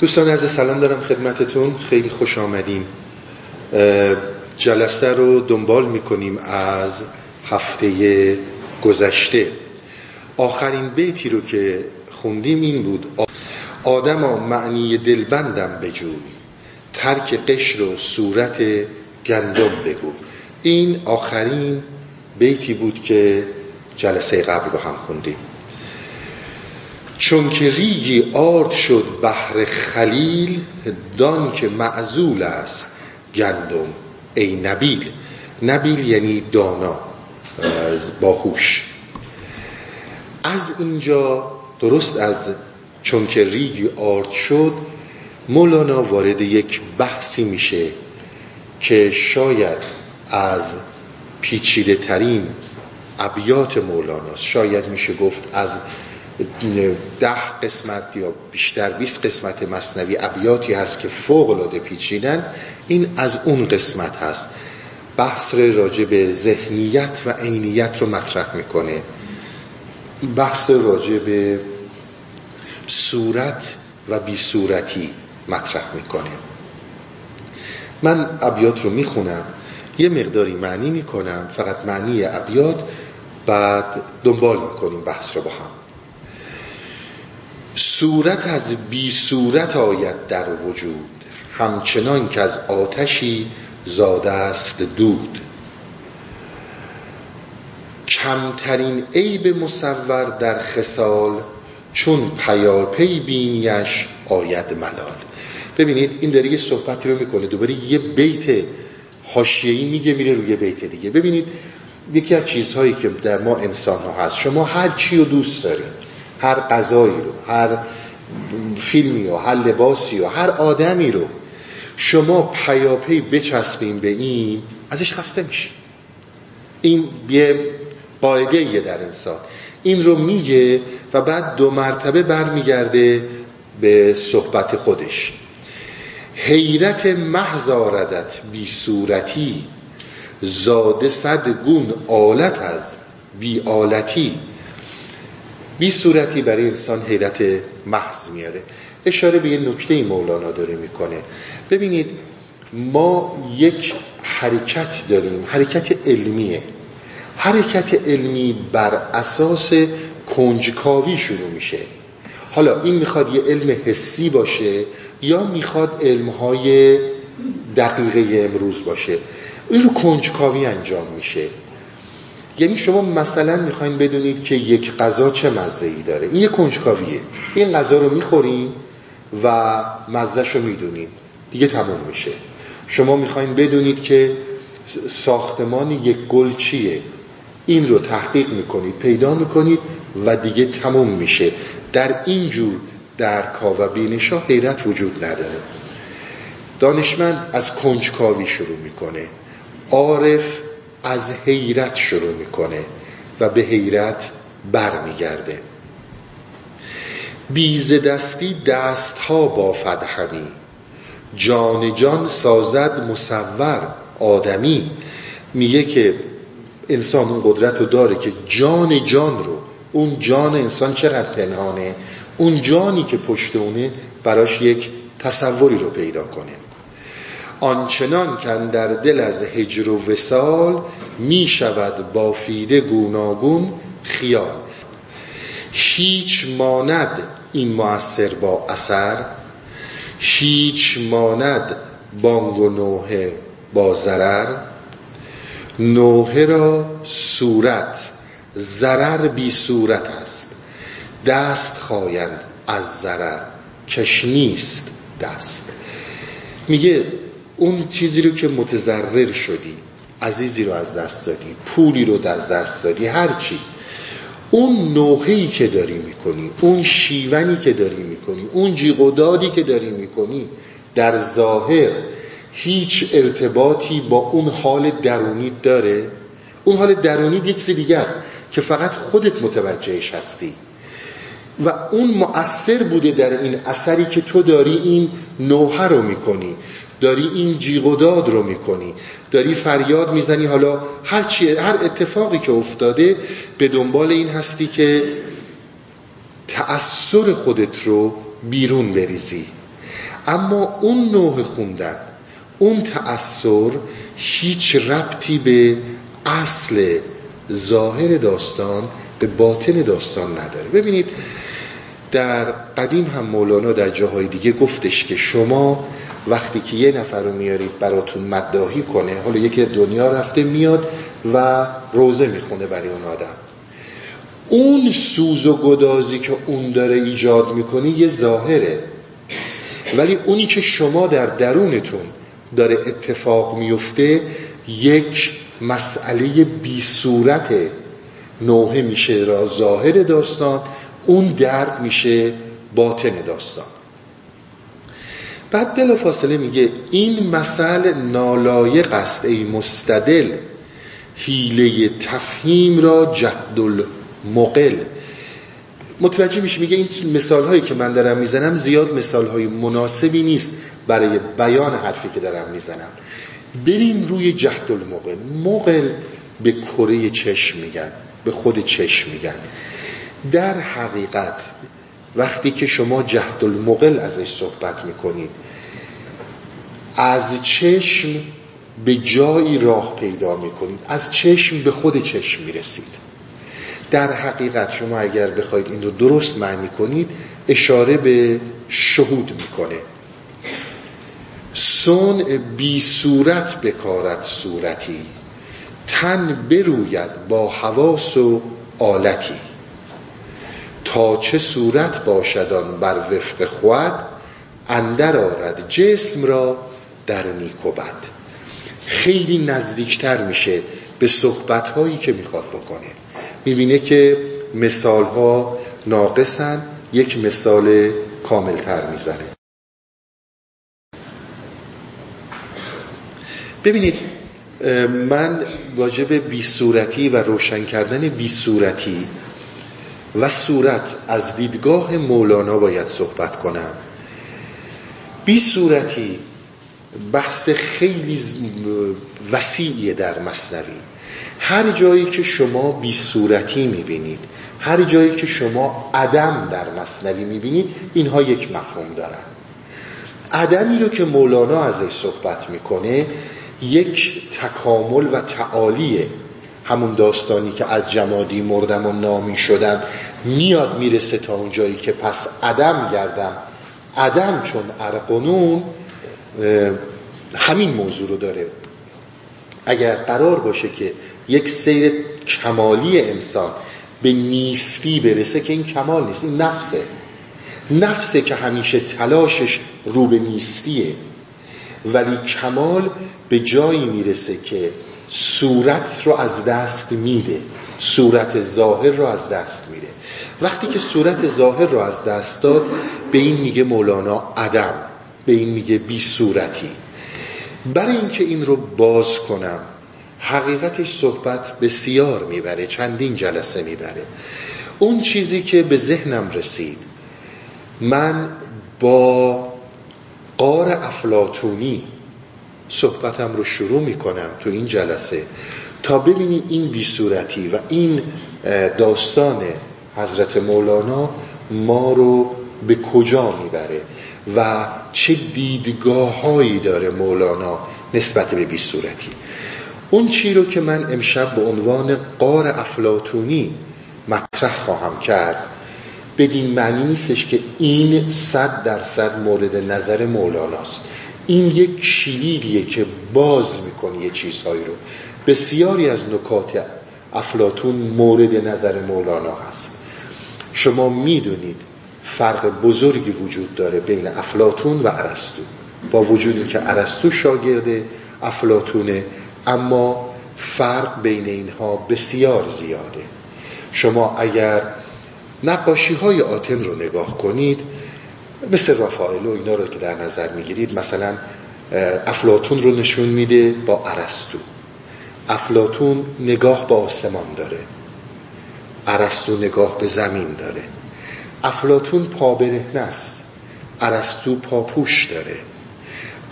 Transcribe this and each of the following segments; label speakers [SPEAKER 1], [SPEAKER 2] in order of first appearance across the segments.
[SPEAKER 1] دوستان عرض سلام دارم خدمتتون. خیلی خوش آمدین. جلسه رو دنبال می‌کنیم از هفته گذشته. آخرین بیتی رو که خوندیم این بود آدم معنی دلبندم بجوی ترک قشر و صورت گندم بگو. این آخرین بیتی بود که جلسه قبل با هم خوندیم. چون که ریگی آرد شد بحر خلیل دان که معزول است گندم ای نبیل. نبیل یعنی دانا باهوش. از اینجا درست از چون که ریگی آرد شد مولانا وارد یک بحثی میشه که شاید از پیچیده ترین ابیات مولاناست شاید میشه گفت از ده قسمت یا بیشتر 20 قسمت مصنوی ابیاتی هست که فوق العاده پیچیدن این از اون قسمت هست. بحث راجع به ذهنیت و عینیت رو مطرح می‌کنه. بحث راجع به صورت و بی صورتی مطرح می‌کنه. من ابیات رو می‌خونم. یه مقداری معنی می‌کنم فقط معنی ابیات بعد دنبال می‌کنیم بحث رو با هم. صورت از بی صورت آید در وجود. همچنان که از آتشی زاده است دود. کمترین عیب مصور در خسال چون پیاپی بینیش آید ملال. ببینید این داره یه صحبتی رو می‌کنه. دوباره یه بیت حاشیه‌ای میگه میره روی بیت دیگه. ببینید یکی از چیزهایی که در ما انسان ها هست شما هر چی رو دوست دارید هر غذایی رو هر فیلمی رو هر لباسی رو هر آدمی رو شما پیاپی بچسبین به این ازش خسته میشه این یه قاعده در انسان. این رو میگه و بعد دو مرتبه برمیگرده به صحبت خودش. حیرت محض آردت بی صورتی زاده صد گون آلت از بی آلتی. بی صورتی برای انسان حیرت محض میاره. اشاره به یه نکته مولانا داره می‌کنه. ببینید ما یک حرکت داریم حرکت علمیه. حرکت علمی بر اساس کنجکاوی شروع میشه. حالا این می‌خواد یه علم حسی باشه یا می‌خواد علمهای دقیقه امروز باشه. این رو کنجکاوی انجام میشه. یعنی شما مثلا می‌خواین بدونید که یک غذا چه مزه ای داره. این یه کنجکاویه. این غذا رو می‌خورین و مزهش رو می‌دونید دیگه تموم میشه. شما می‌خواین بدونید که ساختمان یک گل چیه. این رو تحقیق می‌کنید پیدا می‌کنید و دیگه تموم میشه. در این جور درکا و بینشا حیرت وجود نداره. دانشمند از کنجکاوی شروع می‌کنه. عارف از حیرت شروع می‌کنه و به حیرت برمیگرده. بیز دستی دست ها بافد همی جان جان سازد مصور آدمی. میگه که انسان اون قدرت رو داره که جان جان رو اون جان انسان چقدر پنهانه؟ اون جانی که پشت اونه براش یک تصوری رو پیدا کنه. آنچنان که در دل از هجر و وسال می شود بافیده گوناگون خیال. هیچ ماند این مؤثر با اثر هیچ ماند بانگ و نوه با ضرر. نوه را صورت ضرر بی صورت است. دست خواهند از ضرر کش نیست دست. میگه اون چیزی رو که متضرر شدی عزیزی رو از دست دادی پولی رو از دست دادی هرچی اون نوحهی که داری می‌کنی اون شیونی که داری می‌کنی اون جیغ که داری می‌کنی در ظاهر هیچ ارتباطی با اون حال درونی داره؟ اون حال درونی یک چیز دیگه است که فقط خودت متوجهش هستی. و اون مؤثر بوده در این اثری که تو داری این نوحه رو می‌کنی. داری این جیغ و داد رو می‌کنی. داری فریاد می‌زنی. حالا هر, چی، هر اتفاقی که افتاده به دنبال این هستی که تأثیر خودت رو بیرون بریزی. اما اون نوع خوندن اون تأثیر هیچ ربطی به اصل ظاهر داستان به باطن داستان نداره. ببینید در قدیم هم مولانا در جاهای دیگه گفتش که شما وقتی که یه نفر رو میارید براتون مداهی کنه حالا یکی دنیا رفته میاد و روزه می‌خونه برای اون آدم. اون سوز و گدازی که اون داره ایجاد می‌کنه یه ظاهره. ولی اونی که شما در درونتون داره اتفاق میفته یک مسئله بی صورت نوحه میشه را ظاهر داستان اون درد میشه باطن داستان. بعد بلا فاصله میگه این مسئله نالایق است ای مستدل. حیله تفهیم را جهد المقل متوجه میشه میگه این مثال هایی که من دارم می‌زنم زیاد مثال های مناسبی نیست برای بیان حرفی که دارم می‌زنم. بریم روی جهد المقل مقل به کره چشم میگن به خود چشم میگن. در حقیقت وقتی که شما جهد المقل ازش صحبت می‌کنید از چشم به جایی راه پیدا می‌کنید از چشم به خود چشم می‌رسید. در حقیقت شما اگر بخواید این رو درست معنی کنید اشاره به شهود می‌کنه. سون بی صورت بکارت صورتی تن بروید با حواس و آلتی. تا چه صورت باشدان بر وفق خود اندر آرد جسم را در نیک و بد. خیلی نزدیکتر میشه به صحبت هایی که می‌خواد بکنه. می‌بینه که مثال ها ناقصن یک مثال کاملتر می‌زنه. ببینید من واجب بی صورتی و روشن کردن بی صورتی و صورت از دیدگاه مولانا باید صحبت کنم. بی صورتی بحث خیلی وسیعیه در مصنوی. هر جایی که شما بی صورتی می‌بینید هر جایی که شما عدم در مصنوی می‌بینید اینها یک مفهوم دارن. عدمی رو که مولانا ازش صحبت می‌کنه یک تکامل و تعالیه. همون داستانی که از جمادی مردم و نامی شدم میاد می‌رسه تا اون جایی که پس عدم گردم. عدم چون ارقنون همین موضوع رو داره. اگر قرار باشه که یک سیر کمالی انسان به نیستی برسه که این کمال نیست این نفسه. نفسه که همیشه تلاشش رو به نیستیه. ولی کمال به جایی می‌رسه که صورت رو از دست میده. صورت ظاهر رو از دست میده. وقتی که صورت ظاهر رو از دست داد به این میگه مولانا عدم به این میگه بی صورتی. برای اینکه این رو باز کنم حقیقتش صحبت بسیار می‌بره چندین جلسه می‌بره. اون چیزی که به ذهنم رسید من با قار افلاتونی صحبتم رو شروع می‌کنم تو این جلسه. تا ببینی این بی صورتی و این داستان حضرت مولانا ما رو به کجا می‌بره و چه دیدگاه هایی داره مولانا نسبت به بی صورتی اون چی رو که من امشب به عنوان قار افلاتونی مطرح خواهم کرد بدین معنی نیستش که این صد درصد مورد نظر مولاناست. این یک کلیدیه که باز می‌کنه یه چیزهایی رو. بسیاری از نکات افلاتون مورد نظر مولانا هست. شما می‌دونید فرق بزرگی وجود داره بین افلاتون و عرستو با وجودی که عرستو شاگرد افلاتونه اما فرق بین اینها بسیار زیاده. شما اگر نقاشی های آتن رو نگاه کنید مثل رافائل و اینا رو که در نظر می‌گیرید مثلا افلاتون رو نشون میده با عرستو افلاتون نگاه با آسمان داره. عرستو نگاه به زمین داره. افلاتون پا برهنه است. عرستو پاپوش داره.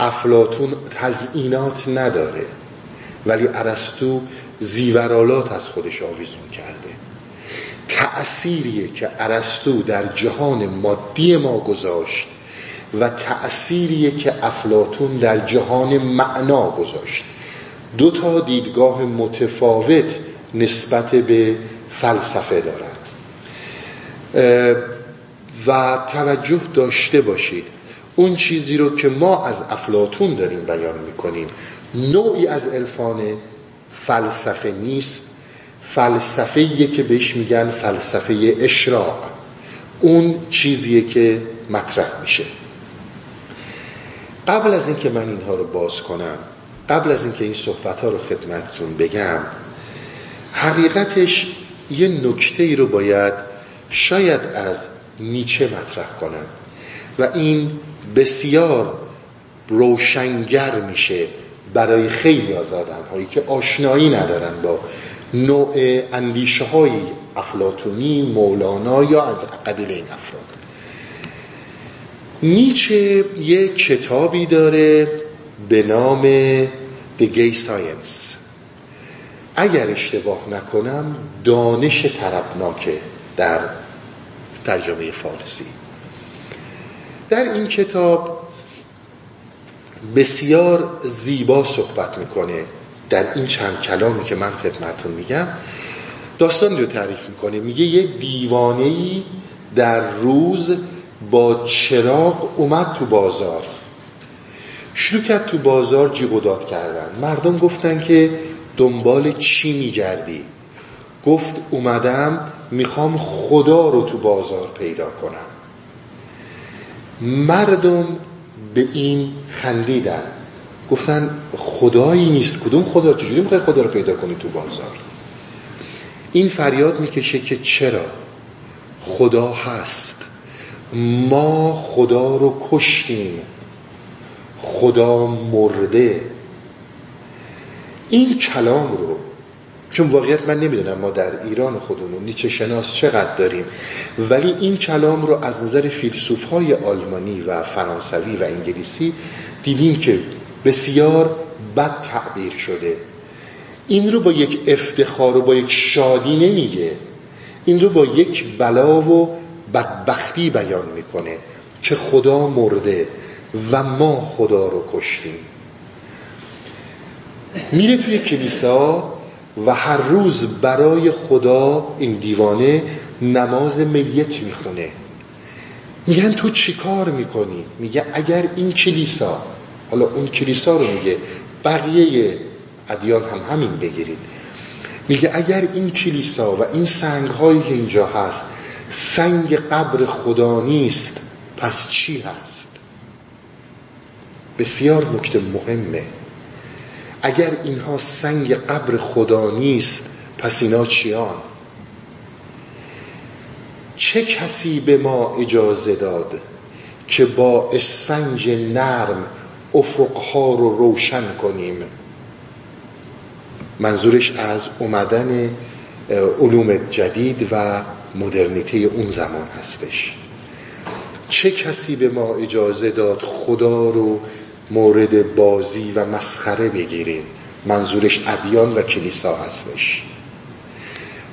[SPEAKER 1] افلاتون تزئینات نداره. ولی عرستو زیورالات از خودش آویزون کرده. تأثیریه که عرستو در جهان مادی ما گذاشت و تأثیریه که افلاتون در جهان معنا گذاشت. دو تا دیدگاه متفاوت نسبت به فلسفه دارن. و توجه داشته باشید. اون چیزی رو که ما از افلاتون داریم بیان می‌کنیم نوعی از عرفان فلسفه نیست فلسفه که بهش میگن فلسفه اشراق. اون چیزیه که مطرح میشه. قبل از اینکه من اینها رو باز کنم قبل از اینکه این صحبت ها رو خدمتتون بگم حقیقتش یه نکته ای رو باید شاید از نیچه مطرح کنم. و این بسیار روشنگر میشه برای خیلی از آدم هایی که آشنایی ندارن با نوع اندیشه های افلاتونی مولانا یا از قبیل این افراد. نیچه یک کتابی داره به نام The Gay Science. اگر اشتباه نکنم دانش تربناکه در ترجمه فارسی. در این کتاب بسیار زیبا صحبت می‌کنه. در این چند کلامی که من خدمتون میگم داستانی رو تعریف می‌کنه. میگه یه دیوانه در روز با چراغ اومد تو بازار. شروع کرد تو بازار جیغ و داد کردن. مردم گفتن که دنبال چی میگردی؟ گفت اومدم می‌خوام خدا رو تو بازار پیدا کنم. مردم به این خندیدن. گفتن خدایی نیست. کدوم خدا؟ چجوری می‌خوای خدا رو پیدا کنی تو بازار؟ این فریاد می‌کشه که چرا؟ خدا هست. ما خدا رو کشتیم. خدا مرده. این کلام رو چون واقعیت من نمی‌دونم ما در ایران خودمون نیچه شناس چقدر داریم ولی این کلام رو از نظر فیلسوف های آلمانی و فرانسوی و انگلیسی دیدیم که بسیار بد تعبیر شده. این رو با یک افتخار و با یک شادی نمیگه. این رو با یک بلا و بدبختی بیان می‌کنه که خدا مرده و ما خدا رو کشتیم. میره توی کلیسا و هر روز برای خدا این دیوانه نماز میت می‌خونه. میگن تو چی کار می‌کنی؟ میگه اگر این کلیسا حالا اون کلیسا رو میگه بقیه ادیان هم همین بگیرید. میگه اگر این کلیسا و این سنگ هایی که اینجا هست سنگ قبر خدا نیست پس چی هست؟ بسیار نکته مهمه. اگر اینها سنگ قبر خدا نیست پس اینا چیان؟ چه کسی به ما اجازه داد که با اسفنج نرم افقها رو روشن کنیم. منظورش از اومدن علوم جدید و مدرنیته اون زمان هستش. چه کسی به ما اجازه داد خدا رو مورد بازی و مسخره بگیریم؟ منظورش ادیان و کلیسا هستش.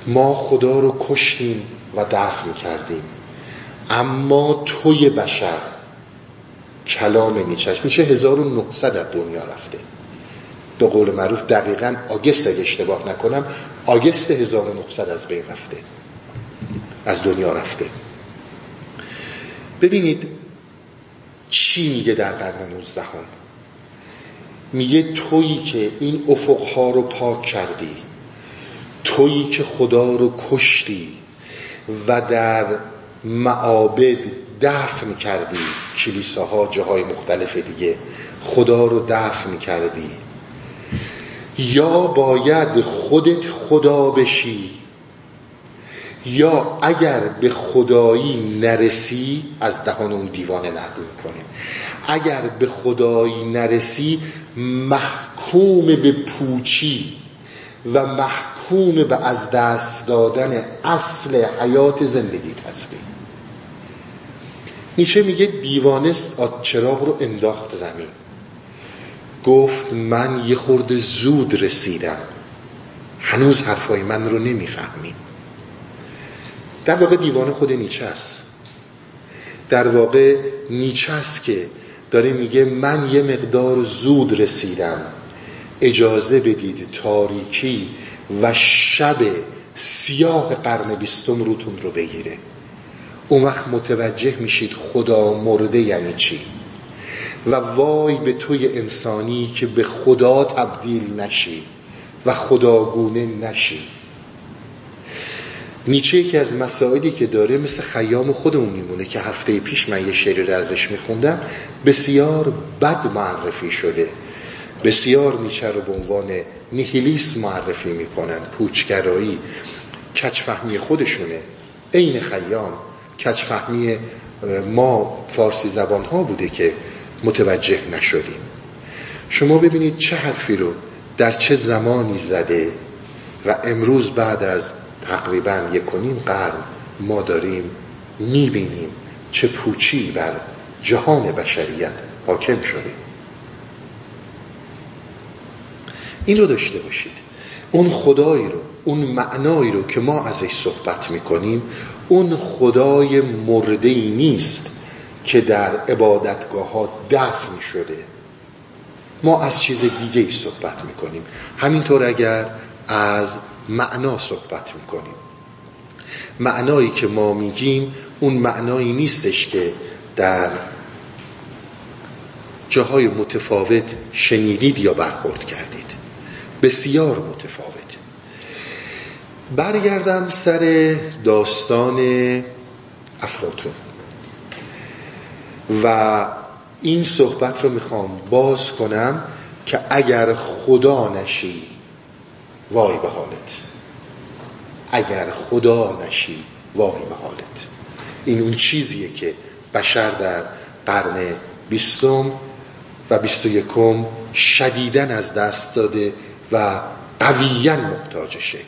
[SPEAKER 1] ما خدا رو کشتیم و دفن کردیم. اما توی بشر کلام نیچه نیچه 1900 از دنیا رفته. به قول معروف دقیقا آگست اگه اشتباه نکنم آگست 1900 از بین رفته. از دنیا رفته. ببینید چی میگه در قرن 19 هم میگه تویی که این افقها رو پاک کردی تویی که خدا رو کشتی و در معابد دفن کردی کلیساها جاهای مختلف دیگه. خدا رو دفن کردی. یا باید خودت خدا بشی. یا اگر به خدایی نرسی از دهان اون دیوانه نقل می‌کنه اگر به خدایی نرسی محکوم به پوچی و محکوم به از دست دادن اصل حیات زندگیت هستی. نیچه میگه دیوانست چراغ رو انداخت زمین. گفت من یه خورده زود رسیدم. هنوز حرفای من رو نمی‌فهمیم در واقع دیوانه خود نیچه است. در واقع نیچه است که داره میگه من یه مقدار زود رسیدم. اجازه بدید تاریکی و شب سیاه قرن بیستم روتون رو بگیره. اون وقت متوجه میشید خدا مرده یعنی چی؟ و وای به توی انسانی که به خدا تبدیل نشی و خداگونه نشی. نیچه یکی از مسائلی که داره مثل خیام خودمون میمونه که هفته پیش من یه شعری رو ازش میخوندم بسیار بد معرفی شده. بسیار نیچه رو به عنوان نیهیلیس معرفی می‌کنن پوچگرایی کچفهمی خودشونه. عین خیام کچفهمی ما فارسی زبان ها بوده که متوجه نشدیم. شما ببینید چه حرفی رو در چه زمانی زده و امروز بعد از تقریبا یک قرن ما داریم می‌بینیم چه پوچی بر جهان بشریت حاکم شده. این رو داشته باشید. اون خدایی رو اون معنایی رو که ما ازش صحبت می‌کنیم اون خدای مرده ای نیست که در عبادتگاه ها دفن شده. ما از چیز دیگه ای صحبت می‌کنیم. همینطور اگر از معنا صحبت می‌کنیم. معنایی که ما میگیم اون معنایی نیستش که در جاهای متفاوت شنیدید یا برخورد کردید. بسیار متفاوت. برگردم سر داستان افلاتون و این صحبت رو می‌خوام باز کنم که اگر خدا نشی وای به حالت. اگر خدا نشی وای به حالت. این اون چیزیه که بشر در قرن بیستم و بیست و یکم شدیدن از دست داده و قویا محتاجشه.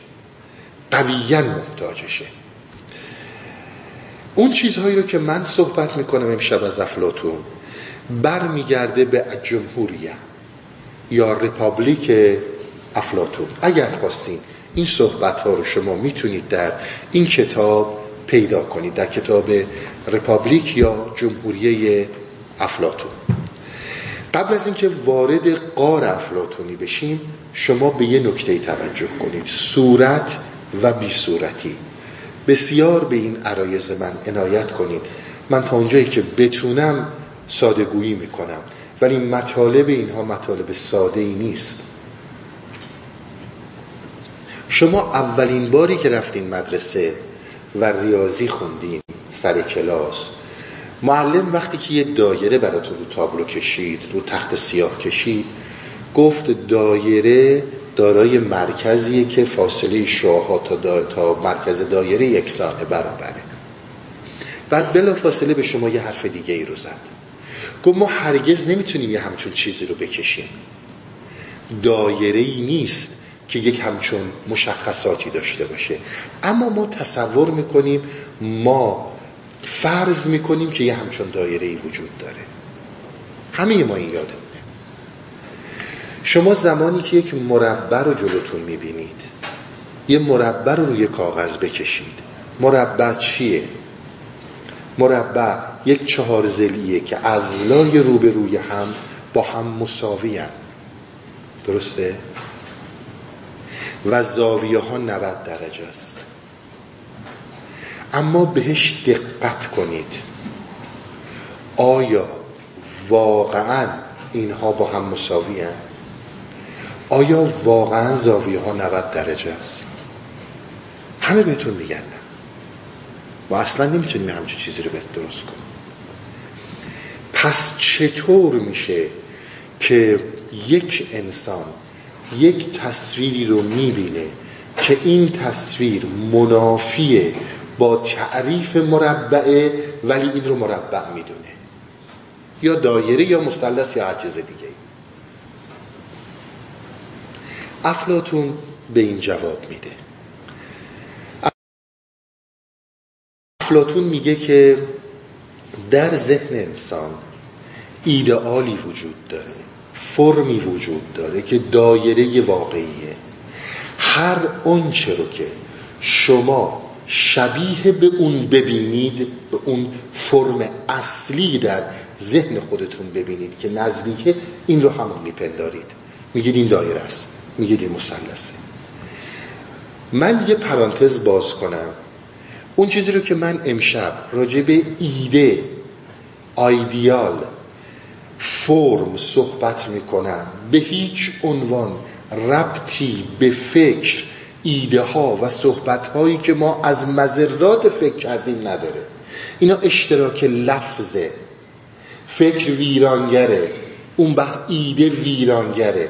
[SPEAKER 1] قویا محتاجشه اون چیزهایی رو که من صحبت می‌کنم امشب از افلاطون برمیگرده به جمهوریه یا Republic افلاطون اگر خواستین این صحبت ها رو شما می‌تونید در این کتاب پیدا کنید در کتاب Republic یا جمهوریه افلاطون قبل از اینکه وارد غار افلاطونی بشیم شما به یه نکته توجه کنید. صورت و بی صورتی بسیار به این عرایز من عنایت کنید. من تا اونجایی که بتونم سادگویی می‌کنم. ولی مطالب اینها مطالب ساده ای نیست. شما اولین باری که رفتین مدرسه و ریاضی خوندین سر کلاس معلم وقتی که یه دایره براتون رو تابلو کشید رو تخت سیاه کشید گفت دایره دارای مرکزیه که فاصله شاها تا, تا مرکز دایره یکسانه برابره. بعد بلا فاصله به شما یه حرف دیگه ای رو زد. گفت ما هرگز نمی‌تونیم یه همچون چیزی رو بکشیم. دایره ای نیست که یک همچون مشخصاتی داشته باشه. اما ما تصور می‌کنیم ما فرض می‌کنیم که یه همچون دایره ای وجود داره. همه ما این یاده شما زمانی که یک مربع رو جلوتون می‌بینید یه مربع رو روی کاغذ بکشید مربع چیه؟ مربع یک چهار زلیه که ازلای روبروی هم با هم مساوی درسته؟ و زاویه ها 90 درجه است اما بهش دقت کنید آیا واقعا اینها با هم مساوی هست؟ آیا واقعا زاویه ها 90 درجه است؟ همه بهتون میگن نه. ما اصلا نمی‌تونیم همچه چیزی رو درست کنیم. پس چطور میشه که یک انسان یک تصویری رو می‌بینه که این تصویر منافیه با تعریف مربعه ولی این رو مربع می‌دونه؟ یا دایره یا مثلث یا هر چیز دیگه. افلاتون به این جواب میده. افلاتون میگه که در ذهن انسان ایدئالی وجود داره فرمی وجود داره که دایره واقعیه. هر اونچه رو که شما شبیه به اون ببینید به اون فرم اصلی در ذهن خودتون ببینید که نزدیکه این رو همون میپندارید. میگید این دایره است. میگید این مسلسه من یه پرانتز باز کنم. اون چیزی رو که من امشب راجع به ایده آیدیال فرم صحبت می‌کنم به هیچ عنوان ربطی به فکر ایده ها و صحبت هایی که ما از مذرات فکر کردیم نداره. اینا اشتراک لفظه. فکر ویرانگره. اون وقت ایده ویرانگره.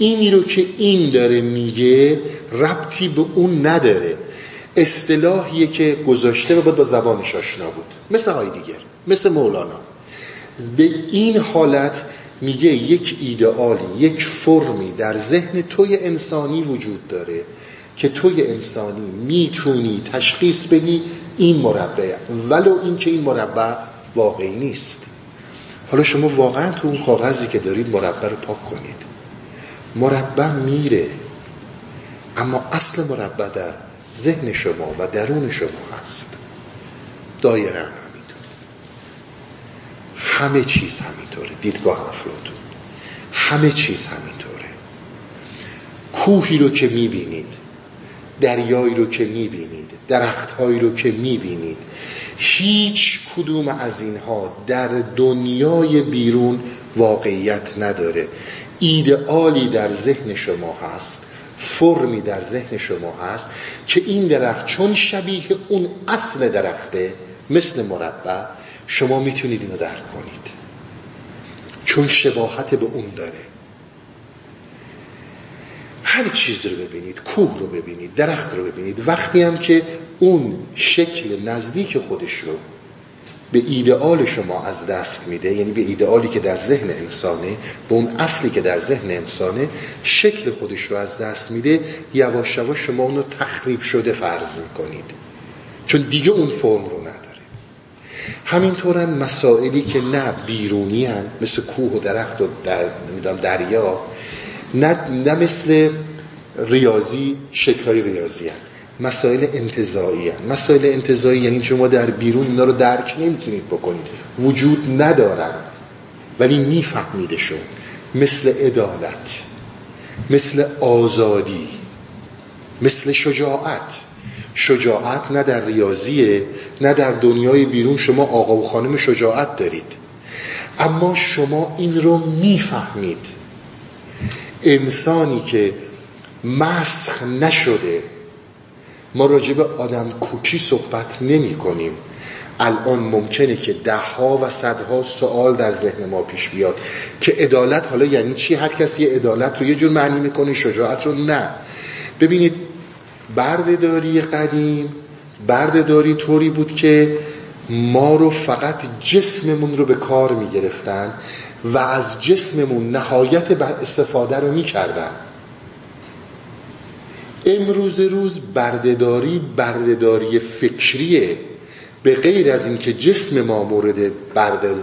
[SPEAKER 1] اینی رو که این داره میگه ربطی به اون نداره. اصطلاحیه که گذاشته و با زبانش آشنا بود. مثل های دیگر مثل مولانا. به این حالت میگه یک ایدئالی یک فرمی در ذهن توی انسانی وجود داره که توی انسانی می‌تونی تشخیص بدی این مربع. ولو اینکه این مربع واقعی نیست. حالا شما واقعا تو اون کاغذی که دارید مربع رو پاک کنید. مربع میره. اما اصل مربع در ذهن شما و درون شما هست. دایره هم همینطور همه چیز همینطوره. دیدگاه افرادون. همه چیز همینطوره. کوهی رو که می‌بینید دریایی رو که می‌بینید درختهایی رو که می‌بینید هیچ کدوم از اینها در دنیای بیرون واقعیت نداره. ایدئالی در ذهن شما هست فرمی در ذهن شما هست که این درخت چون شبیه اون اصل درخته مثل مربع شما می‌تونید اینو درک کنید. چون شباهت به اون داره. هر چیز رو ببینید کوه رو ببینید درخت رو ببینید وقتی هم که اون شکل نزدیک خودش رو به ایدئال شما از دست میده یعنی به ایدئالی که در ذهن انسانه به اون اصلی که در ذهن انسانه شکل خودش رو از دست میده یواش یواش شما اونو تخریب شده فرض می‌کنید چون دیگه اون فرم رو نداره همینطورن مسائلی که نه بیرونی هن مثل کوه و درخت و در دریا نه, نه مثل ریاضی شکلهای ریاضی هن. مسائل انتظایی هن. مسائل انتظایی یعنی شما در بیرون اینا رو درک نمی‌تونید بکنید. وجود ندارند ولی میفهمیدشون مثل عدالت مثل آزادی مثل شجاعت. شجاعت نه در ریاضیه نه در دنیای بیرون شما آقا و خانم شجاعت دارید. اما شما این رو می‌فهمید. انسانی که مسخ نشده ما راجع به آدم کوکی صحبت نمی کنیم. الان ممکنه که ده ها و صدها سوال در ذهن ما پیش بیاد که عدالت حالا یعنی چی؟ هر کسی عدالت رو یه جور معنی می‌کنه شجاعت رو نه. ببینید بردهداری قدیم بردهداری طوری بود که ما رو فقط جسممون رو به کار می‌گرفتن و از جسممون نهایت استفاده رو می‌کردن. امروز روز بردهداری بردهداری فکریه. به غیر از اینکه جسم ما مورد برده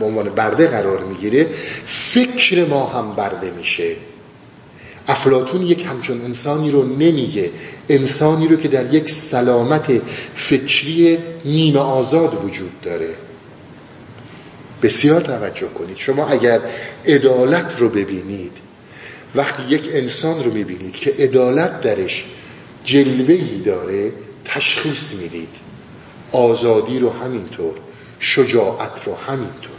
[SPEAKER 1] به عنوان برده قرار می‌گیره فکر ما هم برده میشه. افلاتون یک همچون انسانی رو نمیگه. انسانی رو که در یک سلامت فکری نیمه آزاد وجود داره. بسیار توجه کنید. شما اگر عدالت رو ببینید وقتی یک انسان رو می‌بینید که عدالت درش جلوهی داره تشخیص می‌دید. آزادی رو همینطور شجاعت رو همینطور.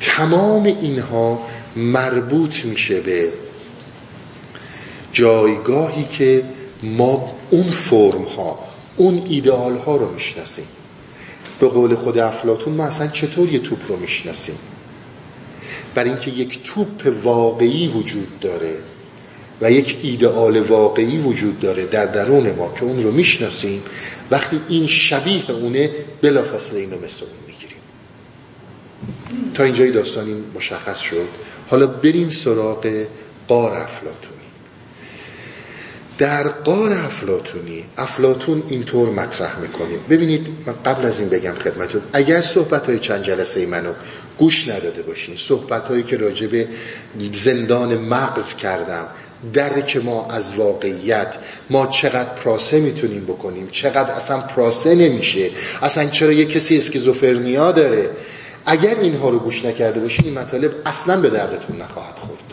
[SPEAKER 1] تمام اینها مربوط میشه به جایگاهی که ما اون فرم ها اون ایدئال ها رو می‌شناسیم. به قول خود افلاتون ما اصلا چطور یه توپ رو می‌شناسیم؟ برای اینکه یک توپ واقعی وجود داره و یک ایدئال واقعی وجود داره در درون ما که اون رو می‌شناسیم وقتی این شبیه اونه بلافاصله اینو مثل اون می‌گیریم. تا اینجای داستان این مشخص شد حالا بریم سراغ قار افلاتون در قار افلاتونی افلاتون اینطور مطرح می‌کنیم. ببینید من قبل از این بگم خدمتون اگر صحبت های چند جلسه منو گوش نداده باشین صحبت هایی که راجع زندان مغز کردم درک ما از واقعیت ما چقدر پراسه می‌تونیم بکنیم چقدر اصلا پراسه نمیشه اصلا چرا یه کسی اسکیزوفرنیا داره؟ اگر اینها رو گوش نکرده باشید این مطالب اصلا به دردتون نخواهد خورد.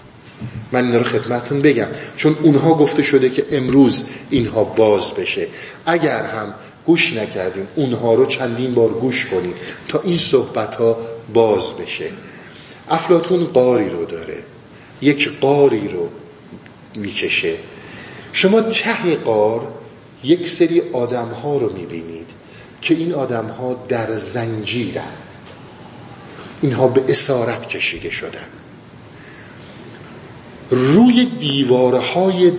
[SPEAKER 1] من این رو خدمتتون بگم. چون اونها گفته شده که امروز اینها باز بشه. اگر هم گوش نکردیم اونها رو چندین بار گوش کنیم تا این صحبت ها باز بشه. افلاتون قاری رو داره. یک قاری رو می‌کشه. شما ته قار یک سری آدم ها رو می‌بینید که این آدم ها در زنجیرن. اینها به اسارت کشیده شدن. روی دیوارهای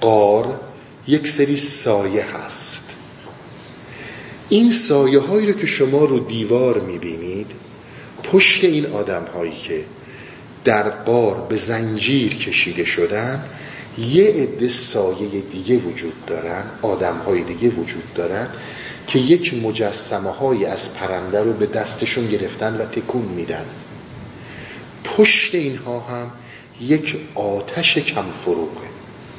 [SPEAKER 1] قار یک سری سایه هست. این سایه هایی رو که شما رو دیوار می‌بینید پشت این آدم هایی که در قار به زنجیر کشیده شدن یه عده سایه دیگه وجود دارن آدم های دیگه وجود دارن که یک مجسمه های از پرنده رو به دستشون گرفتن و تکون میدن. پشت اینها هم یک آتش کم فروغه.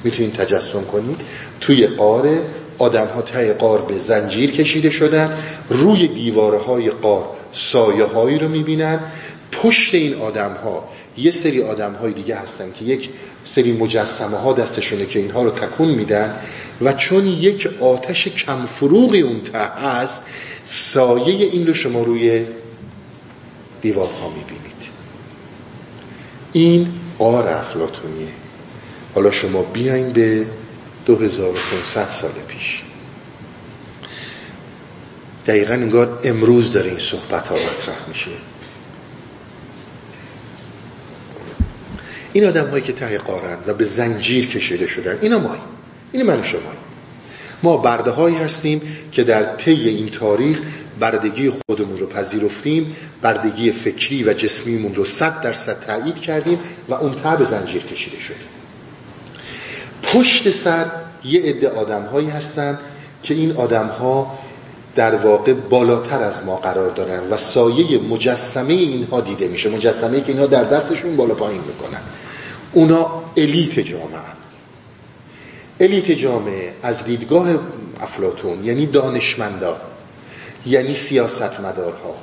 [SPEAKER 1] می‌تونید تجسم کنید. توی قار آدم ها تای قار به زنجیر کشیده شدن. روی دیواره های قار سایه هایی رو می‌بینن. پشت این آدم ها یه سری آدم های دیگه هستن که یک سری مجسمه ها دستشونه که اینها رو تکون میدن و چون یک آتش کم فروغی اون ته هست سایه این رو شما روی دیوارها می‌بینید. این قار افلاتونیه حالا شما بیاین به 2500 سال پیش. دقیقا انگار امروز داره این صحبت ها مطرح میشه. این آدم هایی که ته قارن و به زنجیر کشیده شدن اینا مای این من شما ما برده هایی هستیم که در طی این تاریخ بردگی خودمون رو پذیرفتیم بردگی فکری و جسمیمون رو صد درصد تایید کردیم و اون ته به زنجیر کشیده شدیم. پشت سر یه عده آدم هایی هستن که این آدم ها در واقع بالاتر از ما قرار دارن و سایه مجسمه اینها دیده میشه مجسمه که اینها در دستشون بالا پایین می‌کنن. اونا الیت جامعه الیت جامعه از دیدگاه افلاتون یعنی دانشمندا یعنی سیاستمدارها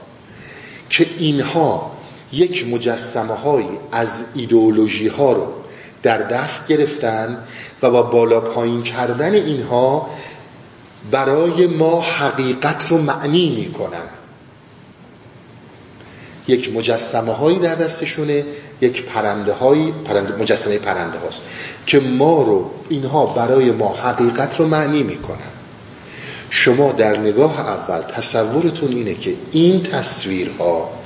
[SPEAKER 1] که اینها یک مجسمه های از ایدئولوژی ها رو در دست گرفتن و با بالا پایین کردن اینها برای ما حقیقت رو معنی می‌کنن. یک مجسمه هایی در دستشونه یک پرنده هایی پرنده مجسمه پرنده هاست که ما رو اینها برای ما حقیقت رو معنی می‌کنن. شما در نگاه اول تصورتون اینه که این تصویرها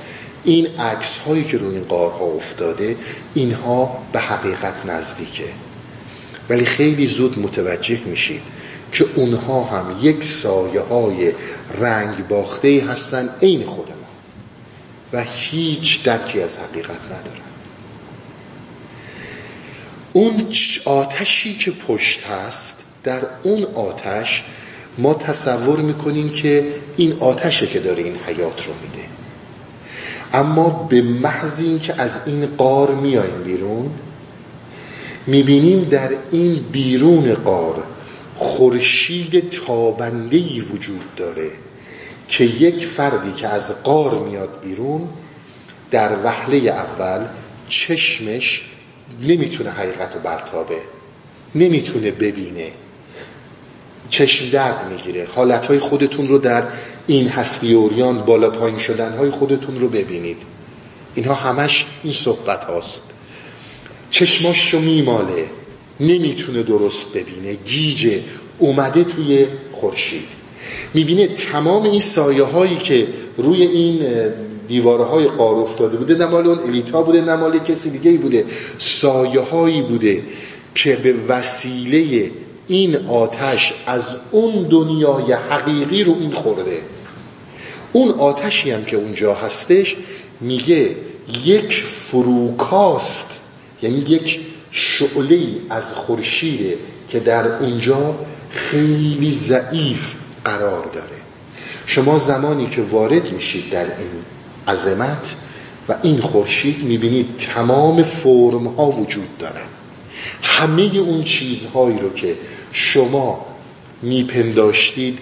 [SPEAKER 1] این عکس هایی که روی این قارها افتاده اینها به حقیقت نزدیکه. ولی خیلی زود متوجه میشید که اونها هم یک سایه های رنگ باخته هستن عین خود ما و هیچ درکی از حقیقت ندارن. اون آتشی که پشت هست در اون آتش ما تصور می‌کنیم که این آتشه که داره این حیات رو میده. اما به محض که از این قار میایم بیرون می‌بینیم در این بیرون قار خورشید تابندهی وجود داره که یک فردی که از قار میاد بیرون در وحله اول چشمش نمی‌تونه حقیقت رو برتابه نمی‌تونه ببینه. چشم درد می‌گیره. حالتهای خودتون رو در این هستی اوریان بالا پایین شدنهای خودتون رو ببینید. اینها همش این صحبت هاست. چشماش رو میماله. نمی‌تونه درست ببینه. گیجه اومده توی خورشید. می‌بینه تمام این سایه هایی که روی این دیواره های قار افتاده بوده. نمال اون الیتا بوده نمال کسی دیگه بوده. سایه هایی بوده که به وسیله این آتش از اون دنیای حقیقی رو این خورده. اون آتشی هم که اونجا هستش میگه یک فروکاست یعنی یک شعله از خورشیده که در اونجا خیلی ضعیف قرار داره. شما زمانی که وارد میشید در این عظمت و این خورشید می‌بینید تمام فرم ها وجود دارن همه اون چیزهایی رو که شما میپنداشتید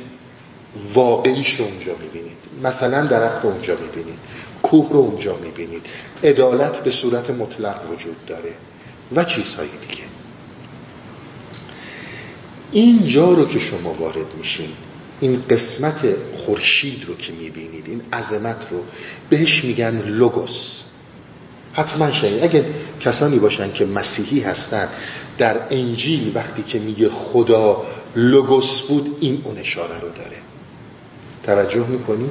[SPEAKER 1] واقعیش رو اونجا می‌بینید. مثلا درخت رو اونجا می‌بینید کوه رو اونجا می‌بینید. عدالت به صورت مطلق وجود داره و چیزهای دیگه. اینجا رو که شما وارد میشین این قسمت خورشید رو که می‌بینید این عظمت رو بهش میگن لوگوس. حتما شنید. اگه کسانی باشن که مسیحی هستن در انجیل وقتی که میگه خدا لوگوس بود این اون اشاره رو داره. توجه می‌کنی؟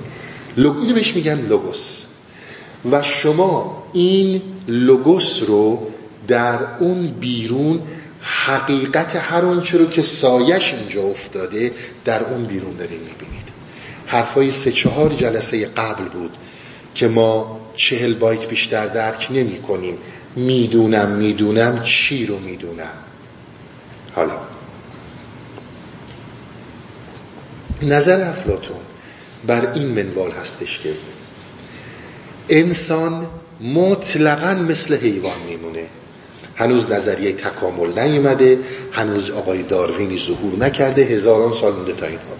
[SPEAKER 1] اینو بهش میگن لوگوس. و شما این لوگوس رو در اون بیرون حقیقت هر آنچه رو که سایش اینجا افتاده در اون بیرون داریم می‌بینید. حرفای سه چهار جلسه قبل بود که ما چهل بایت بیشتر درک نمی کنیم. می‌دونم می‌دونم. چی رو می‌دونم؟ حالا. نظر افلاتون بر این منوال هستش که انسان مطلقا مثل حیوان میمونه. هنوز نظریه تکامل نیومده هنوز آقای داروینی ظهور نکرده هزاران سال مونده تا اینها.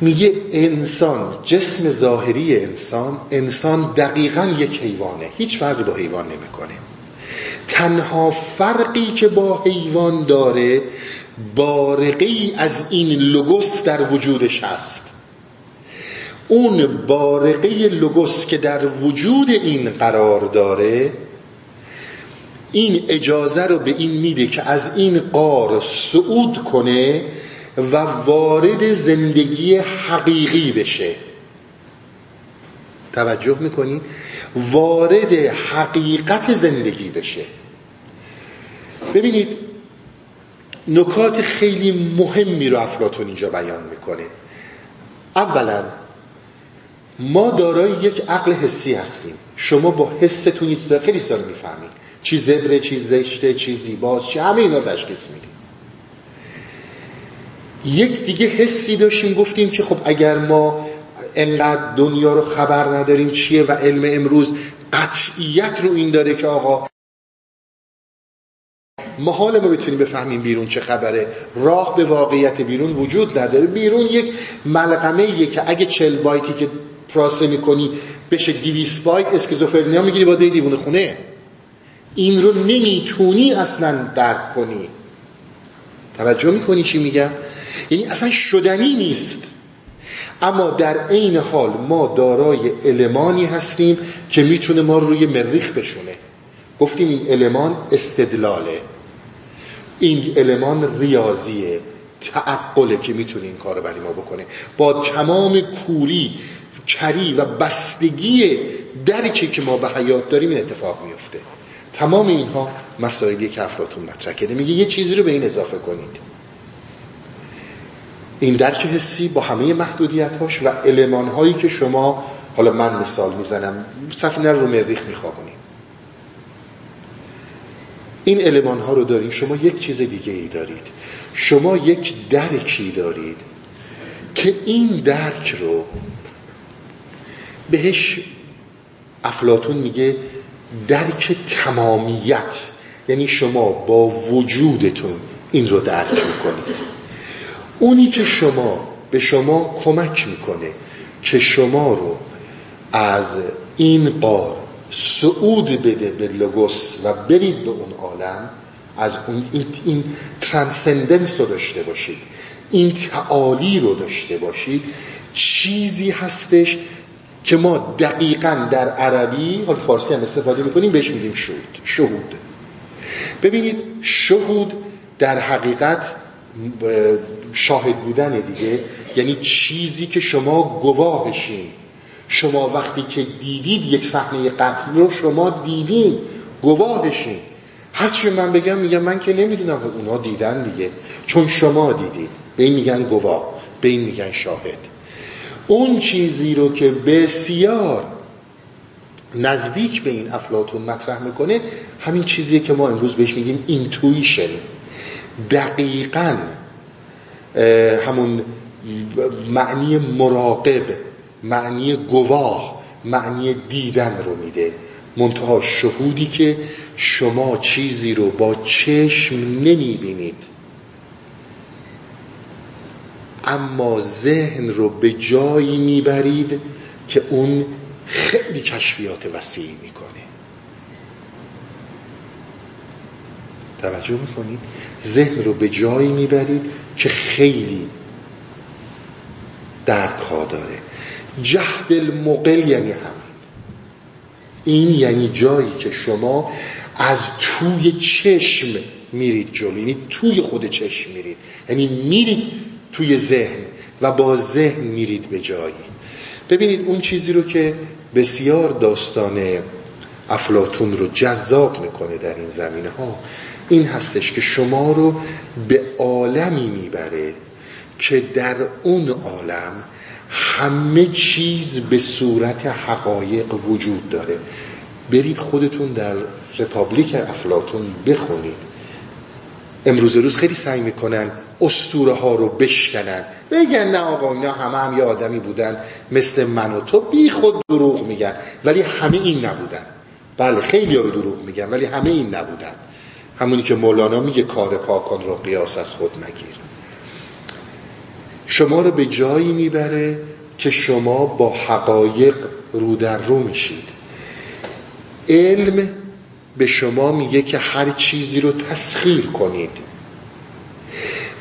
[SPEAKER 1] میگه انسان جسم ظاهری انسان انسان دقیقا یک حیوانه. هیچ فرقی با حیوان نمی‌کنه. تنها فرقی که با حیوان داره بارقی از این لوگوس در وجودش هست. اون بارقه لوگوس که در وجود این قرار داره این اجازه رو به این میده که از این قار صعود کنه و وارد زندگی حقیقی بشه. توجه می‌کنین وارد حقیقت زندگی بشه. ببینید نکات خیلی مهمی رو افلاتون اینجا بیان می‌کنه. اولا ما دارای یک عقل حسی هستیم. شما با حستون چیزا خیلی سال می‌فهمید چی زبره چی زشته چی زیباست چی همه اینا تشخیص میدیم یک دیگه حسی داشتیم گفتیم که خب اگر ما انقدر دنیا رو خبر نداریم چیه و علم امروز قطعیت رو این داره که آقا؟ محال ما بتونیم بفهمیم بیرون چه خبره. راه به واقعیت بیرون وجود نداره. بیرون یک ملغمه که اگه چل بایتی که پراسه می‌کنی بشه دیویس بایت اسکیزوفرنیا می‌گیری باید دیوونه خونه. این رو نمی‌تونی اصلا درک کنی. توجه می‌کنی چی میگم؟ یعنی اصلا شدنی نیست. اما در عین حال ما دارای المانی هستیم که می‌تونه ما روی مریخ بشونه. گفتیم این المان استدلاله. این المان ریاضیه تعقله که می‌تونه این کار برای ما بکنه. با تمام کوری کری و بستگی درکی که ما به حیات داریم این اتفاق میفته تمام اینها مسائلی که افلاتون مطرح کرده میگه یه چیزی رو به این اضافه کنید. این درک حسی با همه محدودیتاش و علمان هایی که شما حالا من مثال می‌زنم سفینه رو مریخ میخوابونیم این علمان ها رو دارید شما یک چیز دیگه ای دارید. شما یک درکی دارید که این درک رو بهش افلاتون میگه درک تمامیت. یعنی شما با وجودتون این رو درک می‌کنید. اونی که شما به شما کمک می‌کنه که شما رو از این قار صعود بده به لگوس و برید به اون عالم از اون این, این ترانسندنس رو داشته باشید این تعالی رو داشته باشید چیزی هستش که ما دقیقا در عربی حال فارسی هم استفاده می‌کنیم بهش میگیم شهود. شهود. ببینید شهود در حقیقت شاهد بودن دیگه. یعنی چیزی که شما گواهشین شما وقتی که دیدید یک صحنه قتل رو شما دیدید. گواهشین هرچی من بگم میگم من که نمی‌دونم. اونا دیدن دیگه. چون شما دیدید. به این میگن گواه. به این میگن شاهد. اون چیزی رو که بسیار نزدیک به این افلاتون مطرح می‌کنه همین چیزیه که ما امروز بهش میگیم اینتویشن دقیقا همون معنی مراقب معنی گواه معنی دیدن رو میده. منتها شهودی که شما چیزی رو با چشم نمی بینید اما ذهن رو به جایی می‌برید که اون خیلی کشفیات وسیعی می‌کنه. توجه می‌کنید ذهن رو به جایی می‌برید که خیلی درک ها داره. جهد المقل یعنی همین. این یعنی جایی که شما از توی چشم میرید جلو یعنی توی خود چشم میرید. یعنی میرید توی ذهن و با ذهن میرید به جایی. ببینید اون چیزی رو که بسیار داستان افلاتون رو جذاب می‌کنه در این زمینه ها این هستش که شما رو به عالمی می‌بره که در اون عالم همه چیز به صورت حقایق وجود داره. برید خودتون در رپابلیک افلاتون بخونید. امروز روز خیلی سعی می‌کنن استوره ها رو بشکنن. بگن نه آقا اینا همه هم یه آدمی بودن. مثل من و تو بی خود دروغ میگن. ولی همه این نبودن. بله خیلی ها رو دروغ میگن ولی همه این نبودن. همونی که مولانا میگه کار پاکان رو قیاس از خود نگیر شما رو به جایی می‌بره که شما با حقایق رو در رو میشید. علم به شما میگه که هر چیزی رو تسخیر کنید.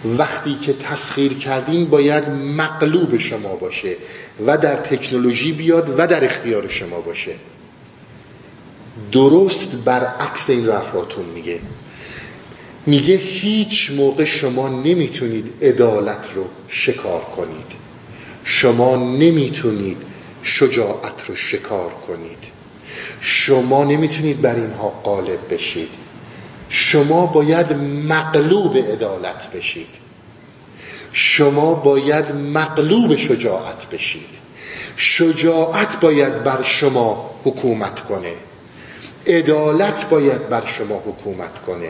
[SPEAKER 1] وقتی که تسخیر کردین باید مقلوب شما باشه و در تکنولوژی بیاد و در اختیار شما باشه. درست برعکس این رفراتون میگه. میگه هیچ موقع شما نمی‌تونید عدالت رو شکار کنید. شما نمی‌تونید شجاعت رو شکار کنید. شما نمی‌تونید بر اینها غالب بشید. شما باید مغلوب عدالت بشید. شما باید مغلوب شجاعت بشید. شجاعت باید بر شما حکومت کنه. عدالت باید بر شما حکومت کنه.